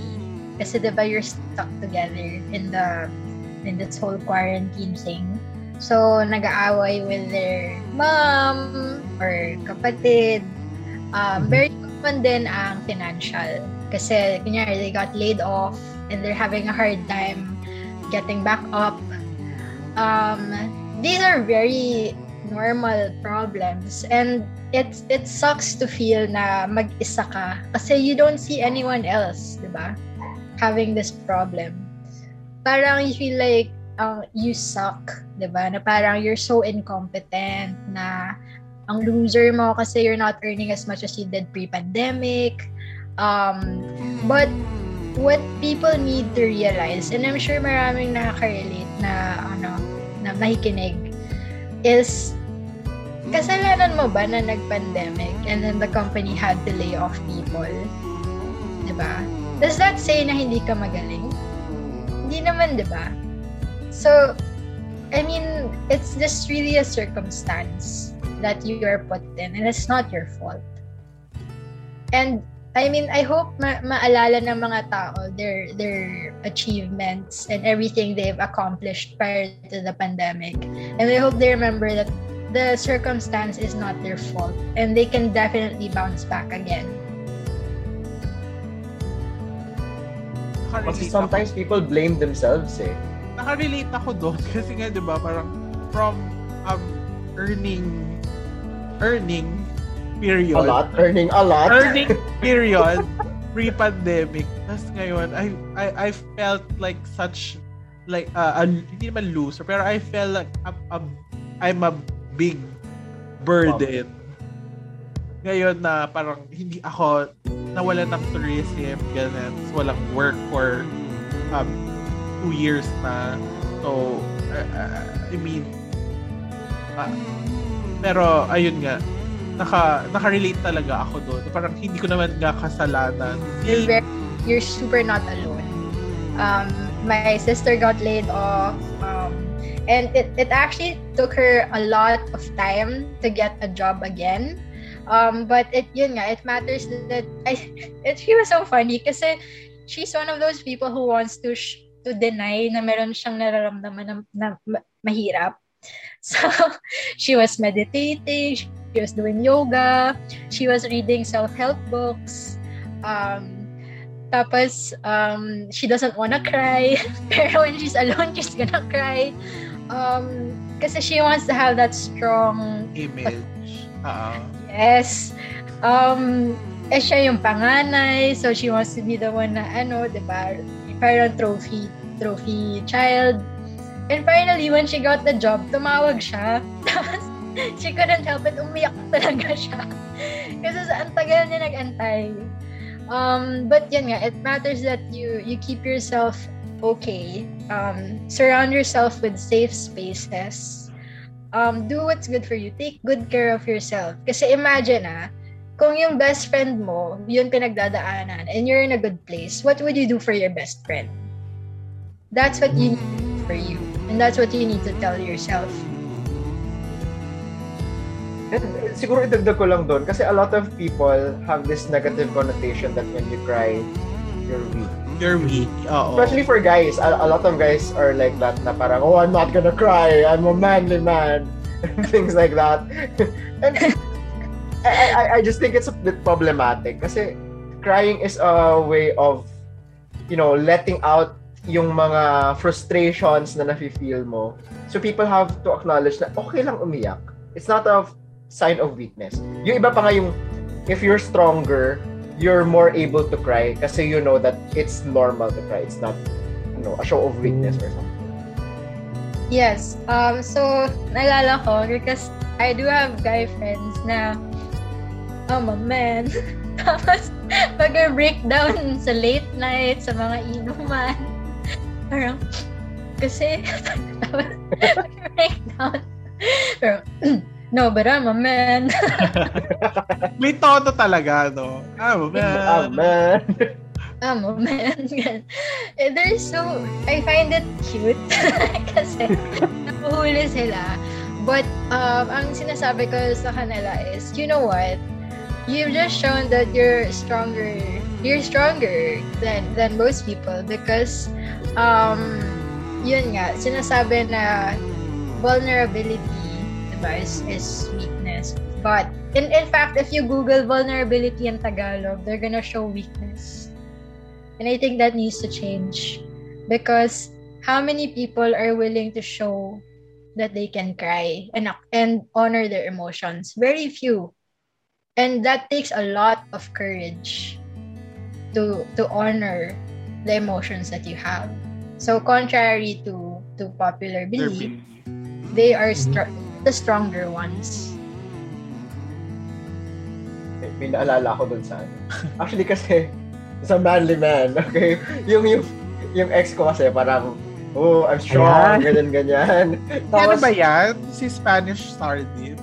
Kasi diba you're stuck together in the in this whole quarantine thing. So, nag-aaway with their mom or kapatid. Um, Mhm. Very common din ang financial. Kasi, kunyari, they got laid off and they're having a hard time getting back up. Um, these are very normal problems and it it sucks to feel na mag-isa ka kasi you don't see anyone else, 'di ba? Having this problem. Parang you feel like uh, you suck, 'di ba? Na parang you're so incompetent na ang loser mo kasi you're not earning as much as you did pre-pandemic. Um, but what people need to realize, and I'm sure maraming nakaka-relate na ano, na nakikinig, is kasalanan mo ba na nag-pandemic and then the company had to lay off people? Diba? Does that say na hindi ka magaling? Hindi naman, diba? So, I mean, it's just really a circumstance that you are put in and it's not your fault. And I mean, I hope ma- maalala ng mga tao their their achievements and everything they've accomplished prior to the pandemic. And I hope they remember that the circumstance is not their fault and they can definitely bounce back again. Kasi sometimes people blame themselves eh. nakarelate ako doon kasi nga 'di ba parang from um earning earning period. A lot, earning a lot. earning period pre-pandemic. Tapos ngayon I I I felt like such like uh, a, hindi naman loser pero I felt like a, a, I'm a big burden. Ngayon na parang hindi ako nawalan ng tourism ganun so walang work for um two years na. So uh, I mean uh, pero ayun nga naka naka-relate talaga ako doon. Parang hindi ko naman nga kasalanan. You're very, you're super not alone. Um, my sister got laid off. Um, and it, it actually took her a lot of time to get a job again. Um, but it yun nga, it matters that I it she was so funny kasi she's one of those people who wants to sh- to deny na meron siyang nararamdaman na, na ma- mahirap. So she was meditating, was doing yoga, she was reading self-help books. Um, tapos, um, she doesn't wanna cry. Pero when she's alone, she's gonna cry. Um, kasi she wants to have that strong Image. Oo. Yes. Um, eh siya yung panganay, so she wants to be the one na ano, di ba? Parang trophy, trophy child. And finally, when she got the job, tumawag siya. Tapos, she couldn't help it, umiyak talaga siya. Kasi sa ang niya nag-antay. Um, but yan nga, it matters that you you keep yourself okay. Um, surround yourself with safe spaces um, do what's good for you. Take good care of yourself. Kasi imagine ah, kung yung best friend mo, yun pinagdadaanan, and you're in a good place, what would you do for your best friend? That's what you need for you. And that's what you need to tell yourself. Uh, siguro idagdag ko lang doon kasi a lot of people have this negative connotation that when you cry, you're weak. You're weak. Oo. Especially for guys, a, a lot of guys are like that na parang, oh, I'm not gonna cry, I'm a manly man, things like that. and I, I, I just think it's a bit problematic kasi crying is a way of, you know, letting out yung mga frustrations na nafe-feel mo. So people have to acknowledge na okay lang umiyak. It's not a sign of weakness. Yung iba pa nga yung, if you're stronger, you're more able to cry kasi you know that it's normal to cry. It's not, you know, a show of weakness or something. Yes. Um, so, naalala ko, because I do have guy friends na, I'm a man. Tapos, mag-breakdown sa late night, sa mga inuman. Parang, kasi, tapos, mag-breakdown. Pero, no, but I'm a man. May tono talaga, no? Ah, Ah, man. man. I'm a man. They're so, I find it cute. kasi, napuhuli sila. But, um, ang sinasabi ko sa kanila is, you know what? You've just shown that you're stronger. You're stronger than than most people because, um, yun nga, sinasabi na vulnerability, diba, is, is weakness. But in, in fact, if you Google vulnerability in Tagalog, they're gonna show weakness. And I think that needs to change. Because how many people are willing to show that they can cry and, and honor their emotions? Very few. And that takes a lot of courage to to honor the emotions that you have. So contrary to to popular belief, they are str- the stronger ones. May, may naalala ko dun sa ano. Actually kasi, sa manly man, okay? Yung, yung, yung ex ko kasi parang, oh, I'm strong, ganyan, ganyan. Ano ba yan? Si Spanish Sardine?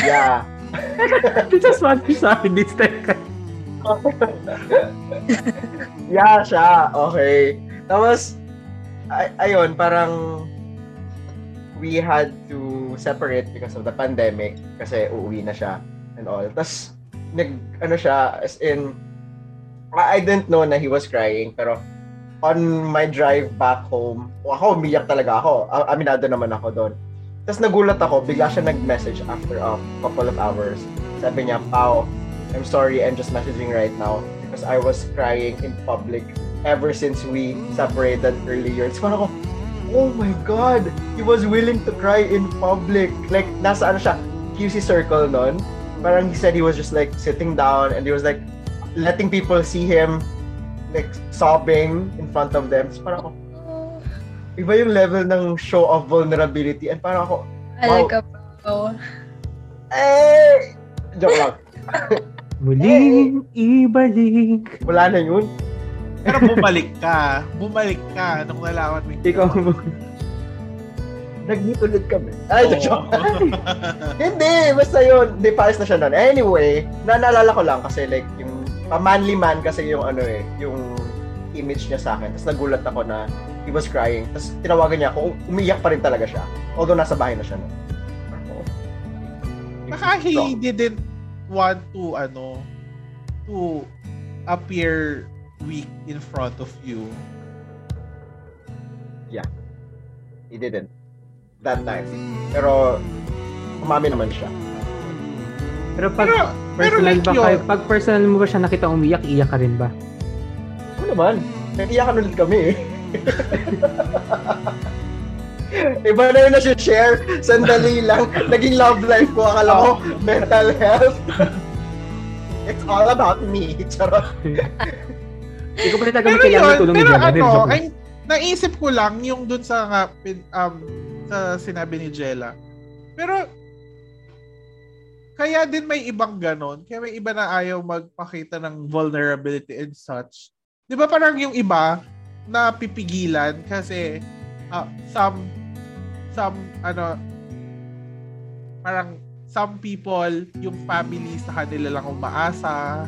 Yeah. This is what you said this time. yeah, siya. Okay. Tapos, ay- ayun, parang we had to separate because of the pandemic kasi uuwi na siya and all. Tapos, nag, ano siya, as in, I didn't know na he was crying, pero on my drive back home, ako, umiyak talaga ako. Aminado naman ako doon. Tapos nagulat ako, bigla siya nag-message after a couple of hours. Sabi niya, Pao, I'm sorry, I'm just messaging right now because I was crying in public ever since we separated earlier. Parang ako, oh my God, he was willing to cry in public. Like, nasa ano siya, QC circle nun. Parang he said he was just like sitting down and he was like letting people see him like sobbing in front of them. It's parang ako, iba yung level ng show of vulnerability and parang ako, Wow. Alaga po. eh, joke lang. Muling ibalik. Wala na yun. Pero bumalik ka. Bumalik ka nung nalaman mo. Ikaw mo. Nag-meet ulit kami. Ay, joke. Hindi, basta yun. Hindi, pares na siya nun. Anyway, naalala ko lang kasi like, yung a manly man kasi yung ano eh, yung image niya sa akin. Tapos nagulat ako na he was crying. Tapos tinawagan niya ako, umiyak pa rin talaga siya. Although nasa bahay na siya nun. Baka he didn't want to, ano, to appear weak in front of you. He didn't. That time. Pero, umami naman siya. Pero pag Pero, pero personal like ba yun, kayo, pag personal mo ba siya nakita umiyak, iyak ka rin ba? Ano naman? Nag-iyakan ulit kami eh. Iba na yun na share Sandali lang. Naging love life ko. Akala ko mental health. It's all about me. Charot. Hindi ko pa talaga pero kailangan yun, tulong ni pero Jella. ano, ay, naisip ko lang yung dun sa, nga, um, sa sinabi ni Jella. Pero, kaya din may ibang ganon. Kaya may iba na ayaw magpakita ng vulnerability and such. Di ba parang yung iba na pipigilan kasi ah, some some ano parang some people yung family sa kanila lang umaasa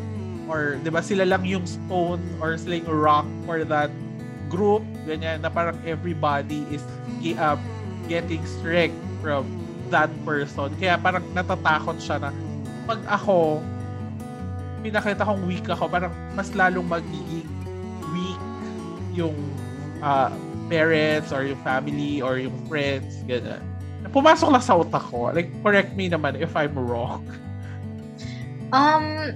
or 'di ba sila lang yung stone or sila yung rock for that group ganyan na parang everybody is uh, getting strength from that person. Kaya parang natatakot siya na pag ako pinakita kong weak ako parang mas lalong magiging weak yung uh, parents or yung family or yung friends ganyan. Pumasok lang sa utak ko. Like correct me naman if I'm wrong. Um,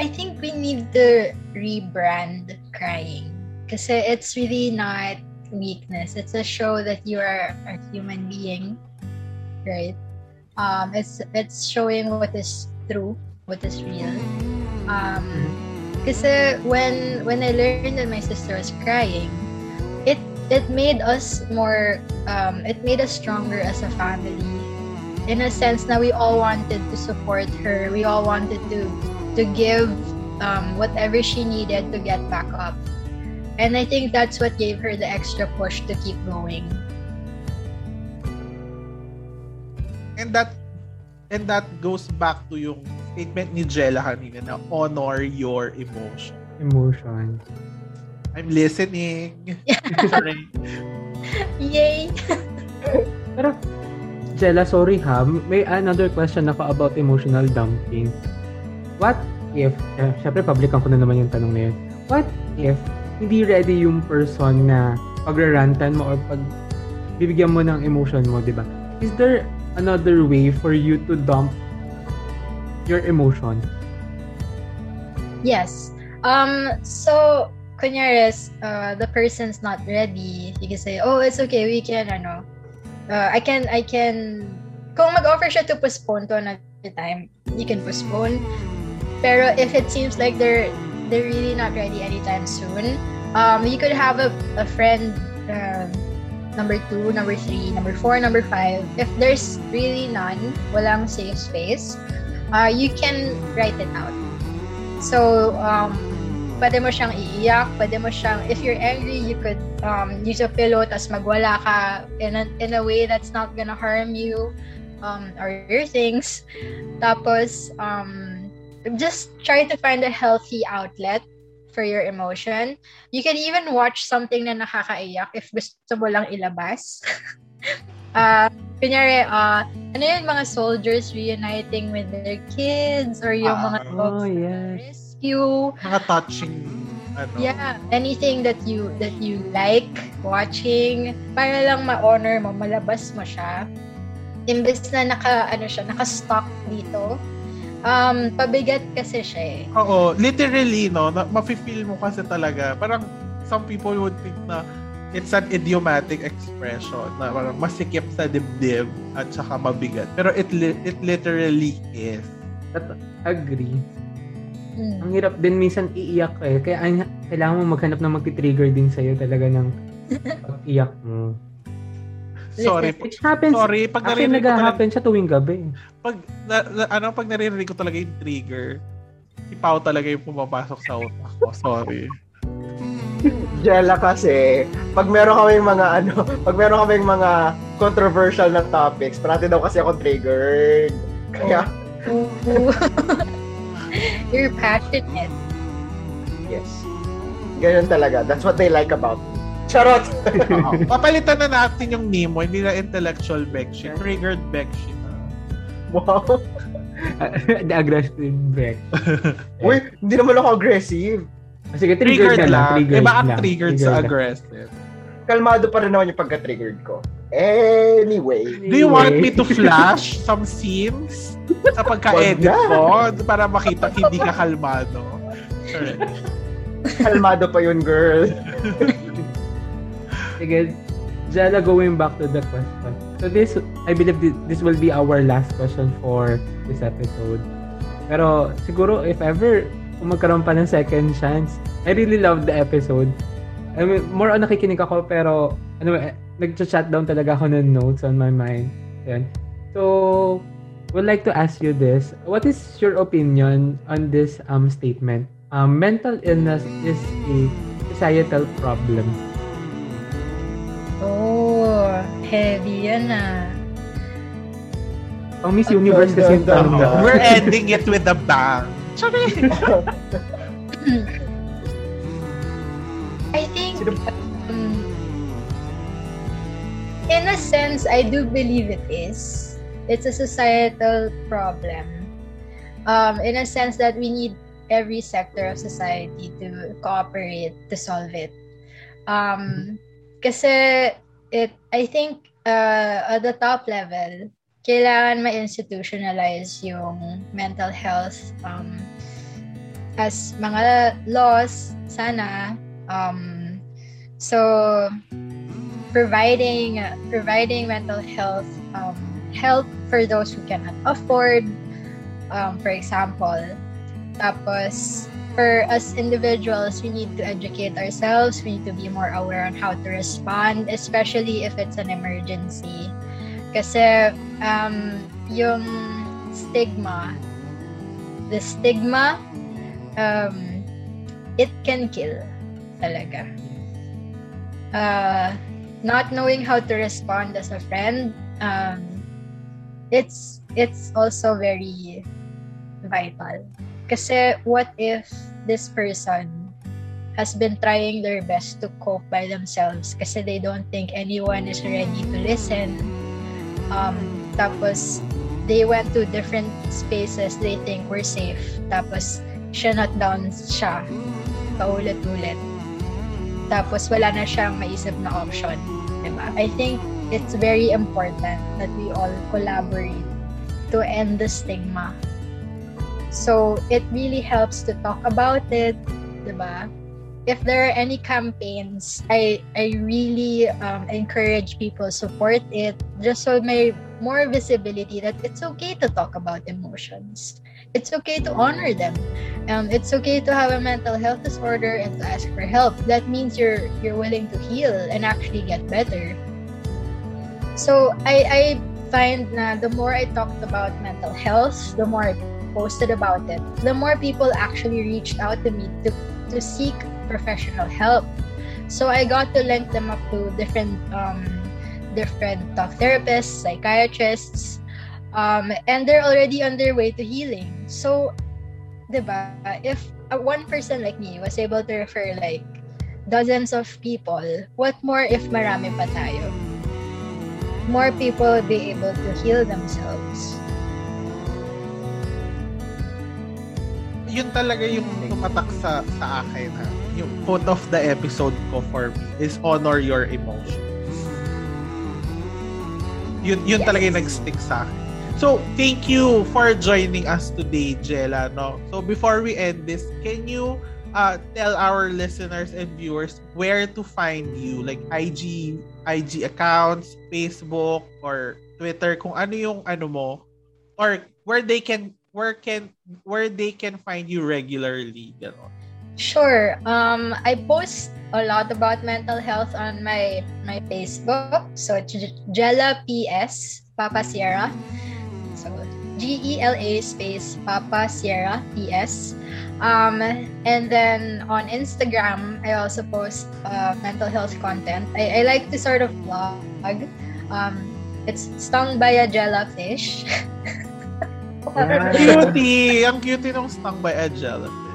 I think we need to rebrand crying. because it's really not weakness. It's a show that you are a human being, right? Um, it's it's showing what is true, what is real. Um, kasi when when I learned that my sister was crying, it it made us more um, it made us stronger as a family in a sense na we all wanted to support her we all wanted to to give um, whatever she needed to get back up and i think that's what gave her the extra push to keep going and that and that goes back to yung statement ni Jella kanina na honor your emotion Emotion. I'm listening Sorry. yay Pero, Jella, sorry ha. May another question ako about emotional dumping. What if, eh, syempre publican ko na naman yung tanong na yun. What if hindi ready yung person na pagrarantan mo or pag bibigyan mo ng emotion mo, di ba? Is there another way for you to dump your emotion? Yes. Um, so, kunyari, uh, the person's not ready, you can say, oh, it's okay, we can, ano, uh, I can, I can, kung mag-offer siya to postpone to another time, you can postpone. Pero if it seems like they're, they're really not ready anytime soon, um, you could have a, a friend, uh, number two, number three, number four, number five. If there's really none, walang safe space, uh, you can write it out. So, um, pwede mo siyang iiyak, pwede mo siyang, if you're angry, you could um, use a pillow, tas magwala ka in a, in a way that's not gonna harm you um, or your things. Tapos, um, just try to find a healthy outlet for your emotion. You can even watch something na nakakaiyak if gusto mo lang ilabas. uh, kunyari, uh, ano yung mga soldiers reuniting with their kids or yung mga oh, yes. rescue. Mga touching ano. Yeah, anything that you that you like watching para lang ma-honor mo, malabas mo siya. Imbes na naka ano siya, naka-stock dito. Um, pabigat kasi siya eh. Oo, literally, no, na, mafe-feel mo kasi talaga. Parang some people would think na it's an idiomatic expression na parang masikip sa dibdib at saka mabigat. Pero it li- it literally is. At agree. Mm. Ang hirap din minsan iiyak ka eh. Kaya ang- kailangan mo maghanap ng magti-trigger din sa'yo talaga ng pag-iyak mo. Sorry. Which happens, Sorry, pag actually naririnig ko talaga, nag-happen siya tuwing gabi. pag, na, na, ano, pag naririnig ko talaga yung trigger, si Pao talaga yung pumapasok sa utak ko. Sorry. Jella kasi, pag meron kaming mga ano, pag meron kaming mga controversial na topics, parati daw kasi ako triggered. Kaya. You're passionate. yes. Ganyan talaga. That's what they like about me. Charot! Papalitan na natin yung Nemo, hindi na intellectual Bekshi. Triggered Bekshi na. wow. The aggressive break. Uy, hindi naman ako aggressive. Sige, triggered, Triggered na lang. lang. Triggered Iba ang lang. triggered sa lang. aggressive. Kalmado pa rin naman yung pagka-triggered ko. Anyway. Do you want me to flash some scenes sa pagka-edit ko para makita hindi ka kalmado? Sure. Kalmado pa yun, girl. Sige, Jella, going back to the question. So this, I believe thi- this will be our last question for this episode. Pero siguro if ever kung magkaroon pa ng second chance, I really love the episode. I mean, more on nakikinig ako pero ano, eh, nag-chat down talaga ako ng notes on my mind. Yan. So, would like to ask you this. What is your opinion on this um statement? Um, mental illness is a societal problem. Heavy yan ah. Pang Miss Universe kasi yung tanong na. We're ending it with a bang. Sorry. I think, um, in a sense, I do believe it is. It's a societal problem. Um, in a sense that we need every sector of society to cooperate to solve it. Um, kasi it, I think, uh, at the top level, kailangan ma-institutionalize yung mental health um, as mga laws, sana, um, so providing providing mental health um, help for those who cannot afford um, for example tapos for us individuals we need to educate ourselves we need to be more aware on how to respond especially if it's an emergency kasi um, yung stigma the stigma um, it can kill talaga. Uh, not knowing how to respond as a friend, um, it's it's also very vital. Kasi what if this person has been trying their best to cope by themselves kasi they don't think anyone is ready to listen. Um, tapos, they went to different spaces they think were safe. Tapos, shut down siya paulit-ulit. Tapos wala na siyang maisip na option. Diba? I think it's very important that we all collaborate to end the stigma. So it really helps to talk about it, diba? If there are any campaigns, I I really um, encourage people support it just so may more visibility that it's okay to talk about emotions. It's okay to honor them. Um, it's okay to have a mental health disorder and to ask for help. That means you're you're willing to heal and actually get better. So I I find na the more I talked about mental health, the more I posted about it, the more people actually reached out to me to to seek professional help. So I got to link them up to different um, different talk therapists, psychiatrists, um, and they're already on their way to healing. So, diba, if one person like me was able to refer like dozens of people, what more if marami pa tayo? More people will be able to heal themselves. Yun talaga yung tumatak sa, sa akin ha. Yung quote of the episode ko for me is honor your emotions. Yun, yun Yes. talaga yung nag-stick sa akin. So, thank you for joining us today, Jella. No? So, before we end this, can you uh, tell our listeners and viewers where to find you? Like IG, IG accounts, Facebook, or Twitter, kung ano yung ano mo, or where they can where can where they can find you regularly gano'n. Sure. Um, I post a lot about mental health on my my Facebook. So it's Jella PS Papa Sierra. So G E L A space Papa Sierra PS. Um, and then on Instagram, I also post uh, mental health content. I, I like to sort of vlog. Um, it's stung by a jellyfish. Yeah. Cutie! Ang cutie nung stung by a jellyfish.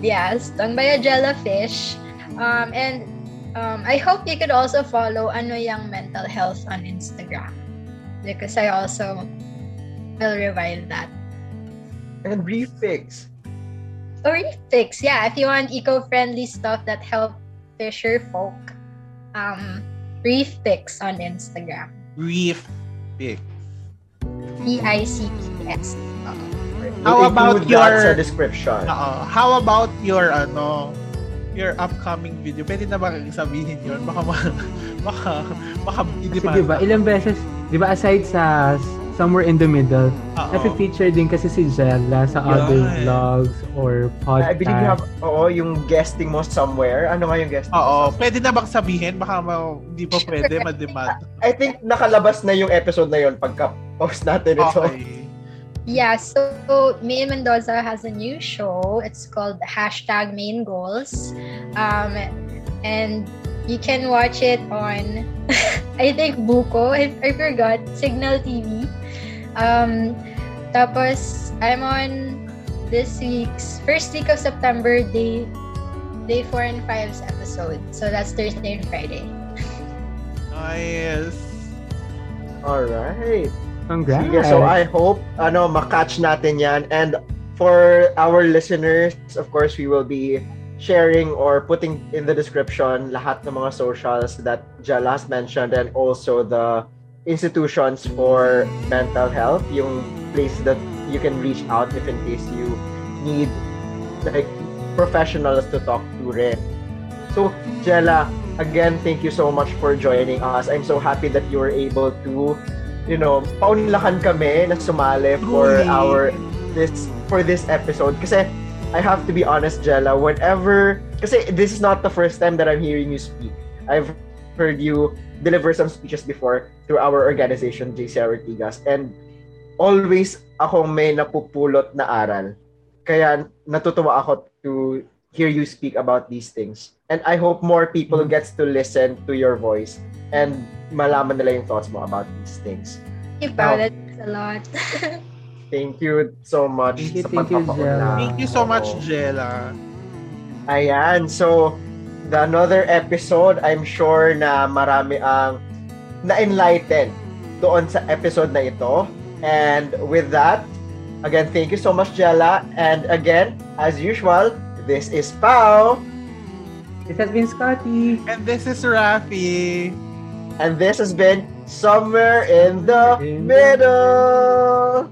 yeah, stung by a jellyfish. Um, and um, I hope you could also follow Ano Yang Mental Health on Instagram because I also will revive that. And refix. Or fix, yeah, if you want eco-friendly stuff that help fisher folk, um, Reef Fix on Instagram. Reef Pick. P I C P S. How about your- sa description? Oo. How about your ano your upcoming video? Pwede na ba sabihin yun? Baka ma, baka baka hindi Kasi diba, ilang beses, diba aside sa Somewhere in the Middle, Oo. nafe-feature din kasi si Jella sa other Yan. vlogs or I believe you have, oo, yung guesting mo somewhere. Ano nga yung guesting Oo, mo? pwede na bang sabihin? Baka ma, hindi pa pwede, ma-demand. I think nakalabas na yung episode na yun pagka-post natin ito. Okay. Yeah, so May Mendoza has a new show. It's called hashtag Main Goals. Um, and you can watch it on, I think, Buko. I, I forgot. Signal TV. Um, tapos, I'm on this week's, first week of September, day, day 4 and 5's episode. So that's Thursday and Friday. Nice. Alright. Congrats! Sige, so I hope ano makatch natin yan and for our listeners, of course, we will be sharing or putting in the description lahat ng mga socials that Jala has mentioned and also the institutions for mental health, yung place that you can reach out if in case you need like professionals to talk to rin. So, Jella, again, thank you so much for joining us. I'm so happy that you were able to you know, paunlakan kami na sumali for Truly. our this for this episode kasi I have to be honest, Jella, whenever kasi this is not the first time that I'm hearing you speak. I've heard you deliver some speeches before through our organization, JC Artigas, and always akong may napupulot na aral. Kaya natutuwa ako to hear you speak about these things. And I hope more people Mhm. gets to listen to your voice and malaman nila yung thoughts mo about these things. Thank you. That's a lot. Thank you so much Thank you, thank you. Jella. Thank you so much. Jella. Ayan, so the another episode, I'm sure na marami ang na-enlighten doon sa episode na ito. And with that, again, thank you so much, Jella. And again, as usual, this is Pau. This has been Scotty. And this is Rafi. And this has been Somewhere in the In the Middle.